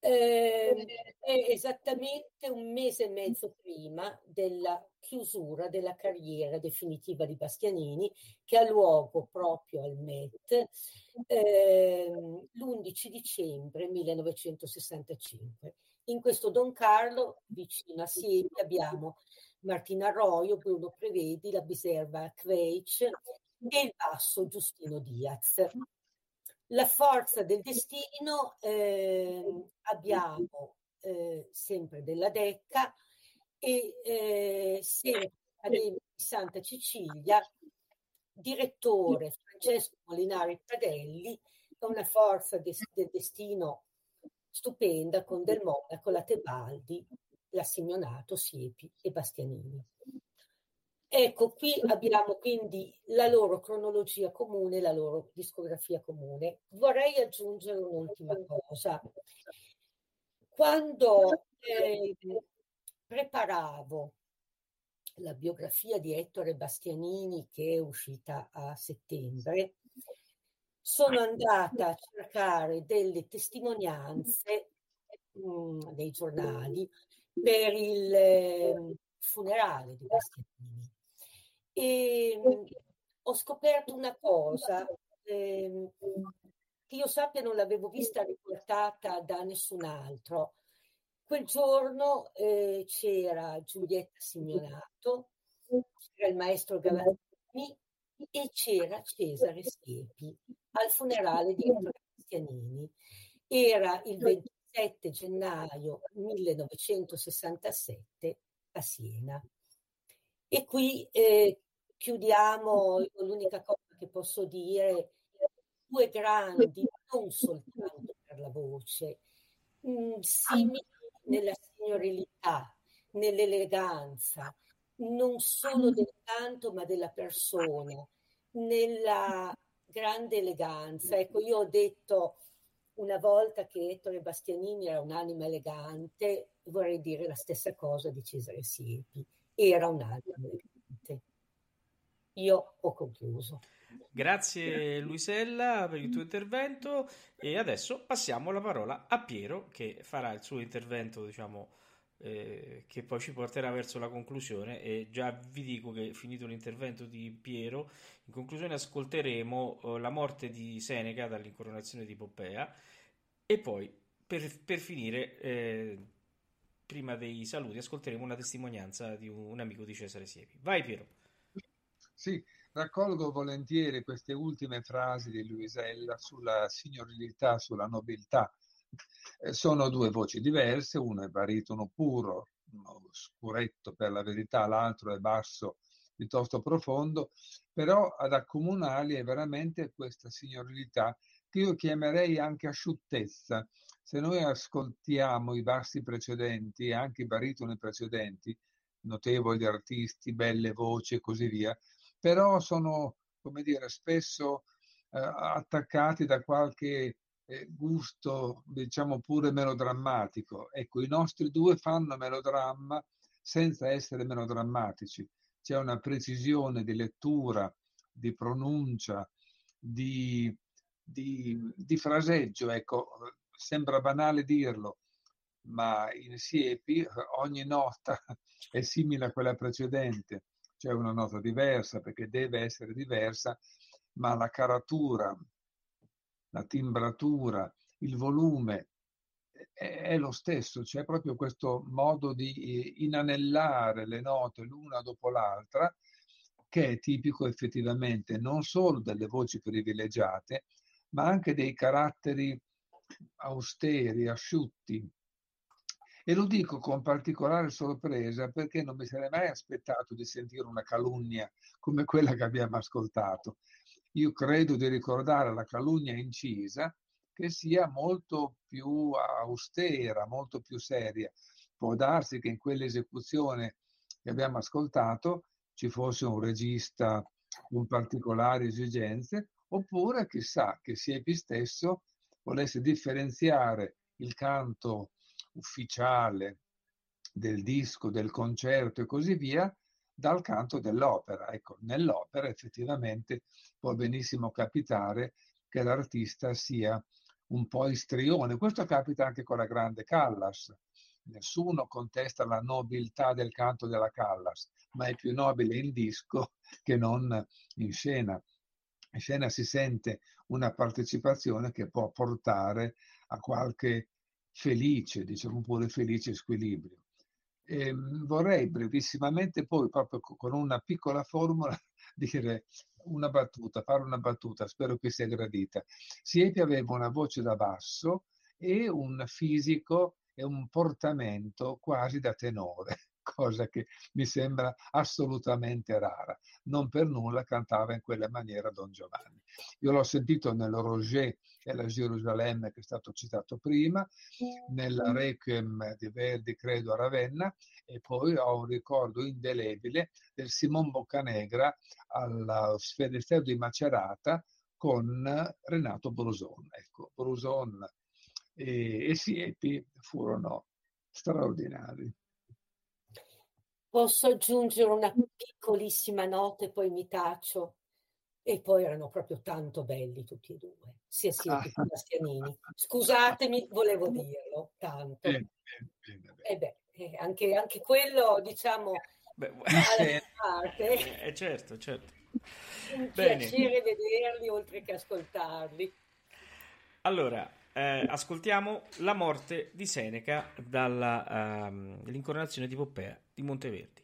eh, è esattamente un mese e mezzo prima della chiusura della carriera definitiva di Bastianini, che ha luogo proprio al Met eh, l'11 dicembre 1965. In questo Don Carlo, vicino a Siepi, abbiamo Martina Arroyo, Bruno Prevedi, la Biserva Kveic e il basso Giustino Diaz. La forza del destino eh, abbiamo eh, sempre della Decca e eh, sempre di Santa Cecilia, direttore Francesco Molinari Pradelli, una forza de- del destino stupenda con Del Monaco, la Tebaldi, la Simeonato, Siepi e Bastianini. Ecco, qui abbiamo quindi la loro cronologia comune, la loro discografia comune. Vorrei aggiungere un'ultima cosa. Quando eh, preparavo la biografia di Ettore Bastianini che è uscita a settembre, sono andata a cercare delle testimonianze mh, nei giornali per il eh, funerale di Bastianini e mh, ho scoperto una cosa eh, che io sappia non l'avevo vista riportata da nessun altro. Quel giorno eh, c'era Giulietta Signonato, c'era il maestro Gavattini e c'era Cesare Siepi al funerale di Cristianini. Era il 27 gennaio 1967 a Siena. E qui eh, chiudiamo, l'unica cosa che posso dire, due grandi, non soltanto per la voce, mh, mm, simili nella signorilità, nell'eleganza, non solo del canto ma della persona, nella grande eleganza. Ecco, io ho detto una volta che Ettore Bastianini era un'anima elegante, vorrei dire la stessa cosa di Cesare Siepi, era un'anima elegante. Io ho concluso. Grazie Luisella per il tuo intervento e adesso passiamo la parola a Piero che farà il suo intervento, diciamo, eh, che poi ci porterà verso la conclusione e già vi dico che finito l'intervento di Piero, in conclusione ascolteremo eh, la morte di Seneca dall'incoronazione di Poppea e poi per, per finire, eh, prima dei saluti, ascolteremo una testimonianza di un, un amico di Cesare Siepi. Vai Piero. Sì, raccolgo volentieri queste ultime frasi di Luisella sulla signorilità, sulla nobiltà. Sono due voci diverse, uno è baritono puro, scuretto per la verità, l'altro è basso, piuttosto profondo, però ad accomunarli è veramente questa signorilità che io chiamerei anche asciuttezza. Se noi ascoltiamo i bassi precedenti e anche i baritoni precedenti, notevoli artisti, belle voci e così via, però sono, come dire, spesso eh, attaccati da qualche gusto, diciamo pure melodrammatico. Ecco, i nostri due fanno melodramma senza essere melodrammatici. C'è una precisione di lettura, di pronuncia, di, di, di fraseggio, ecco, sembra banale dirlo, ma in Siepi ogni nota è simile a quella precedente c'è una nota diversa perché deve essere diversa, ma la caratura, la timbratura, il volume è, lo stesso, c'è proprio questo modo di inanellare le note l'una dopo l'altra che è tipico effettivamente non solo delle voci privilegiate, ma anche dei caratteri austeri, asciutti, e lo dico con particolare sorpresa perché non mi sarei mai aspettato di sentire una calunnia come quella che abbiamo ascoltato. Io credo di ricordare la calunnia incisa che sia molto più austera, molto più seria. Può darsi che in quell'esecuzione che abbiamo ascoltato ci fosse un regista con particolari esigenze, oppure chissà che Siepi stesso volesse differenziare il canto ufficiale del disco, del concerto e così via, dal canto dell'opera. Ecco, nell'opera effettivamente può benissimo capitare che l'artista sia un po' istrione. Questo capita anche con la grande Callas. Nessuno contesta la nobiltà del canto della Callas, ma è più nobile in disco che non in scena. In scena si sente una partecipazione che può portare a qualche felice, diciamo pure felice squilibrio. E ehm, vorrei brevissimamente poi, proprio con una piccola formula, dire una battuta, fare una battuta, spero che sia gradita. Siepi aveva una voce da basso e un fisico e un portamento quasi da tenore cosa che mi sembra assolutamente rara. Non per nulla cantava in quella maniera Don Giovanni. Io l'ho sentito nel Roger e la Gerusalemme che è stato citato prima, nel Requiem di Verdi, credo, a Ravenna, e poi ho un ricordo indelebile del Simon Boccanegra al Sferistello di Macerata con Renato Bruson. Ecco, Bruson e, e Siepi furono straordinari. Posso aggiungere una piccolissima nota e poi mi taccio. E poi erano proprio tanto belli tutti e due, sia Silvio che Bastianini. Scusatemi, volevo dirlo, tanto. Bene, bene, bene. E beh, eh, anche, anche quello, diciamo, Beh, parte. eh, certo, certo. Un Bene. piacere vederli oltre che ascoltarli. Allora, eh, ascoltiamo La morte di Seneca dall'Incoronazione di Poppea di Monteverdi.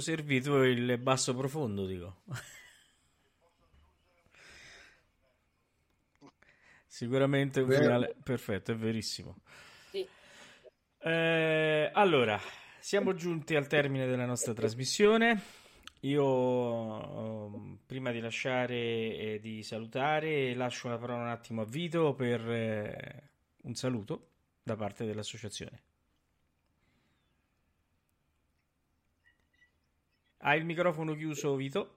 Servito il basso profondo, dico. Sicuramente un Vero. finale perfetto, è verissimo. Sì. Eh, allora, siamo giunti al termine della nostra trasmissione. Io, ehm, prima di lasciare e di salutare, lascio la parola un attimo a Vito per eh, un saluto da parte dell'associazione. Hai il microfono chiuso, Vito?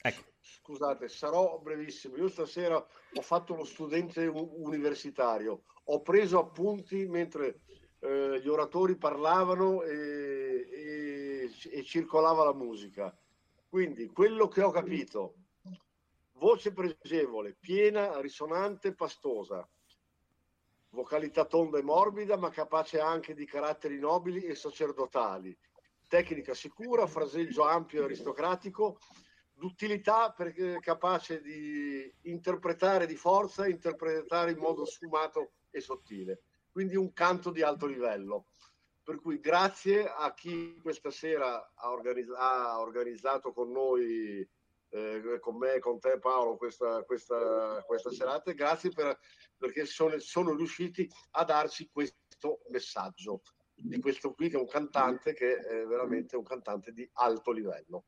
Ecco. Scusate, sarò brevissimo. Io stasera ho fatto lo studente universitario, ho preso appunti mentre eh, gli oratori parlavano e, e- e circolava la musica. Quindi quello che ho capito, voce pregevole, piena, risonante, pastosa, vocalità tonda e morbida, ma capace anche di caratteri nobili e sacerdotali, tecnica sicura, fraseggio ampio e aristocratico, d'utilità perché capace di interpretare di forza, interpretare in modo sfumato e sottile. Quindi un canto di alto livello. Per cui grazie a chi questa sera ha, organizz- ha organizzato con noi, eh, con me, con te Paolo, questa, questa, questa serata. Grazie per, perché sono, sono riusciti a darci questo messaggio di questo qui che è un cantante che è veramente un cantante di alto livello.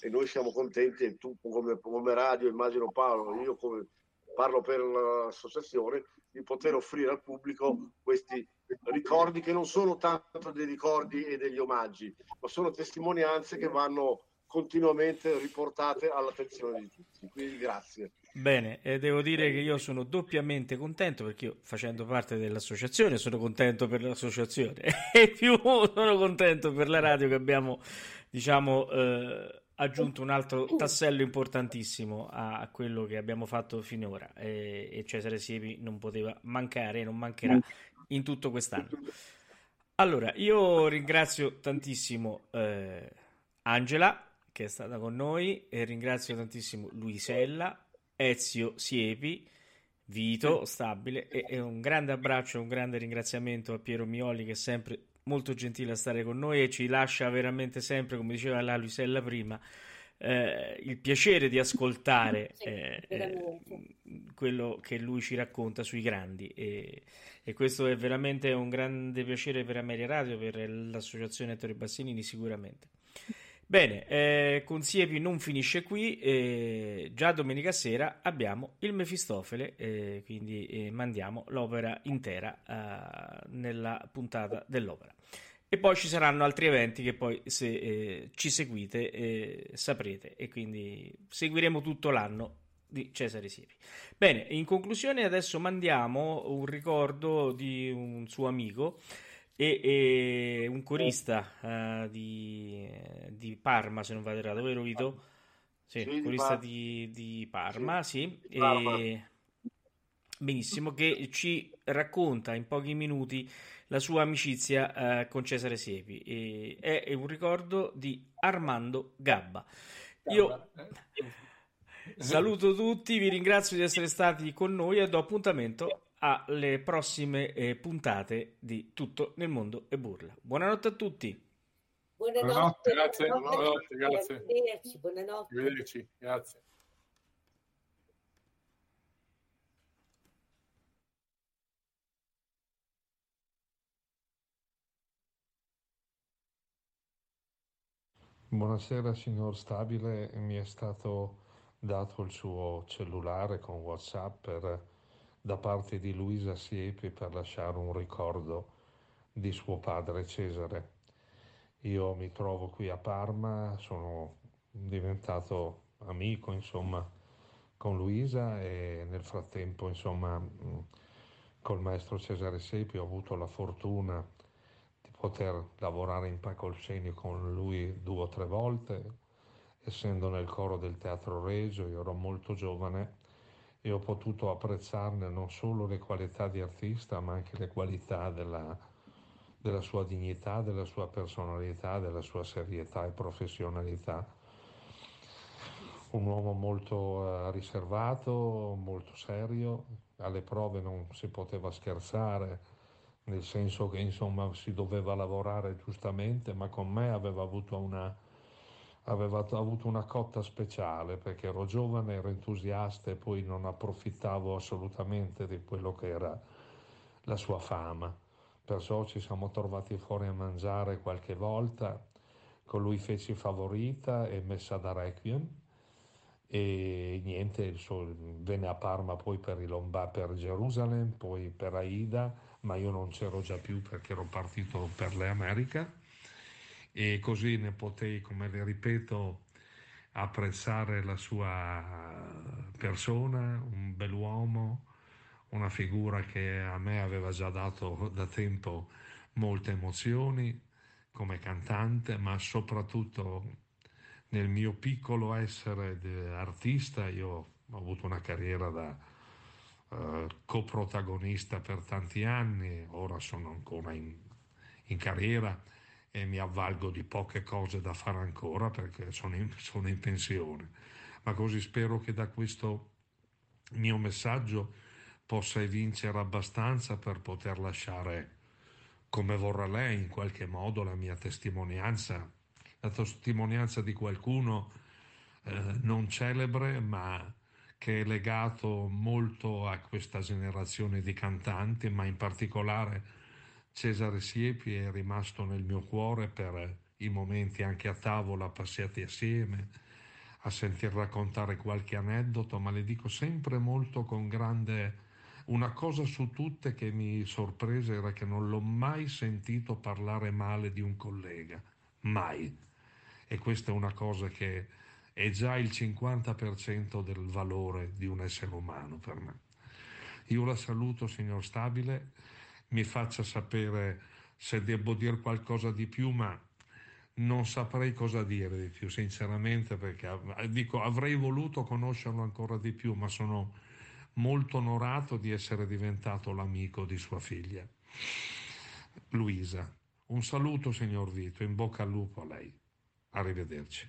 E noi siamo contenti tu come, come radio immagino Paolo io come parlo per l'associazione di poter offrire al pubblico questi ricordi che non sono tanto dei ricordi e degli omaggi ma sono testimonianze che vanno continuamente riportate all'attenzione di tutti. Quindi grazie Bene, eh, devo dire che io sono doppiamente contento perché io facendo parte dell'associazione sono contento per l'associazione. E più sono contento per la radio che abbiamo, diciamo, eh, aggiunto un altro tassello importantissimo a, quello che abbiamo fatto finora. E, e Cesare Siepi non poteva mancare e non mancherà in tutto quest'anno. Allora, io ringrazio tantissimo eh, Angela che è stata con noi e ringrazio tantissimo Luisella Ezio Siepi, Vito Stabile e, e un grande abbraccio, un grande ringraziamento a Piero Mioli che è sempre molto gentile a stare con noi e ci lascia veramente sempre, come diceva la Luisella prima, eh, il piacere di ascoltare eh, eh, quello che lui ci racconta sui grandi. E, e, questo è veramente un grande piacere per Ameria Radio, per l'associazione Ettore Bassinini sicuramente. Bene, eh, con Siepi non finisce qui, eh, già domenica sera abbiamo il Mefistofele, eh, quindi eh, mandiamo l'opera intera eh, nella puntata dell'opera. E poi ci saranno altri eventi che poi se eh, ci seguite saprete e quindi seguiremo tutto l'anno di Cesare Siepi. Bene, in conclusione adesso mandiamo un ricordo di un suo amico e, e un corista uh, di, di, Parma, se non vado errato, vero Vito? Sì, sì corista di, di, Parma, sì. sì. Parma. E... Benissimo, che ci racconta in pochi minuti la sua amicizia uh, con Cesare Siepi. E è un ricordo di Armando Gabba. Io saluto tutti, vi ringrazio di essere stati con noi e do appuntamento alle prossime eh, puntate di Tutto nel mondo e burla. Buonanotte a tutti. Buonanotte, buonanotte grazie. Buonanotte, grazie. Arrivederci, buonanotte. Arrivederci, grazie. Buonasera signor Stabile, mi è stato dato il suo cellulare con WhatsApp per da parte di Luisa Siepi per lasciare un ricordo di suo padre Cesare. Io mi trovo qui a Parma, sono diventato amico insomma con Luisa e nel frattempo insomma col maestro Cesare Siepi ho avuto la fortuna di poter lavorare in palcoscenico con lui due o tre volte, essendo nel coro del Teatro Regio, io ero molto giovane e ho potuto apprezzarne non solo le qualità di artista, ma anche le qualità della, della sua dignità, della sua personalità, della sua serietà e professionalità. Un uomo molto uh, riservato, molto serio, alle prove non si poteva scherzare, nel senso che insomma si doveva lavorare giustamente, ma con me aveva avuto una aveva avuto una cotta speciale perché ero giovane, ero entusiasta e poi non approfittavo assolutamente di quello che era la sua fama. Perciò ci siamo trovati fuori a mangiare qualche volta, con lui feci favorita e messa da Requiem e niente, venne a Parma poi per, i Lomba, per Gerusalemme, poi per Aida, ma io non c'ero già più perché ero partito per le Americhe e così ne potei, come le ripeto, apprezzare la sua persona, un bell'uomo, una figura che a me aveva già dato da tempo molte emozioni come cantante, ma soprattutto nel mio piccolo essere artista, io ho avuto una carriera da uh, coprotagonista per tanti anni, ora sono ancora in, in carriera e mi avvalgo di poche cose da fare ancora perché sono in, sono in pensione. Ma così spero che da questo mio messaggio possa evincere abbastanza per poter lasciare come vorrà lei in qualche modo la mia testimonianza, la testimonianza di qualcuno eh, non celebre ma che è legato molto a questa generazione di cantanti, ma in particolare Cesare Siepi è rimasto nel mio cuore per i momenti anche a tavola passati assieme, a sentir raccontare qualche aneddoto, ma le dico sempre molto con grande... Una cosa su tutte che mi sorprese era che non l'ho mai sentito parlare male di un collega, mai. E questa è una cosa che è già il 50% del valore di un essere umano per me. Io la saluto, signor Stabile, mi faccia sapere se devo dire qualcosa di più, ma non saprei cosa dire di più, sinceramente, perché dico, avrei voluto conoscerlo ancora di più, ma sono molto onorato di essere diventato l'amico di sua figlia. Luisa, un saluto, signor Vito, in bocca al lupo a lei. Arrivederci.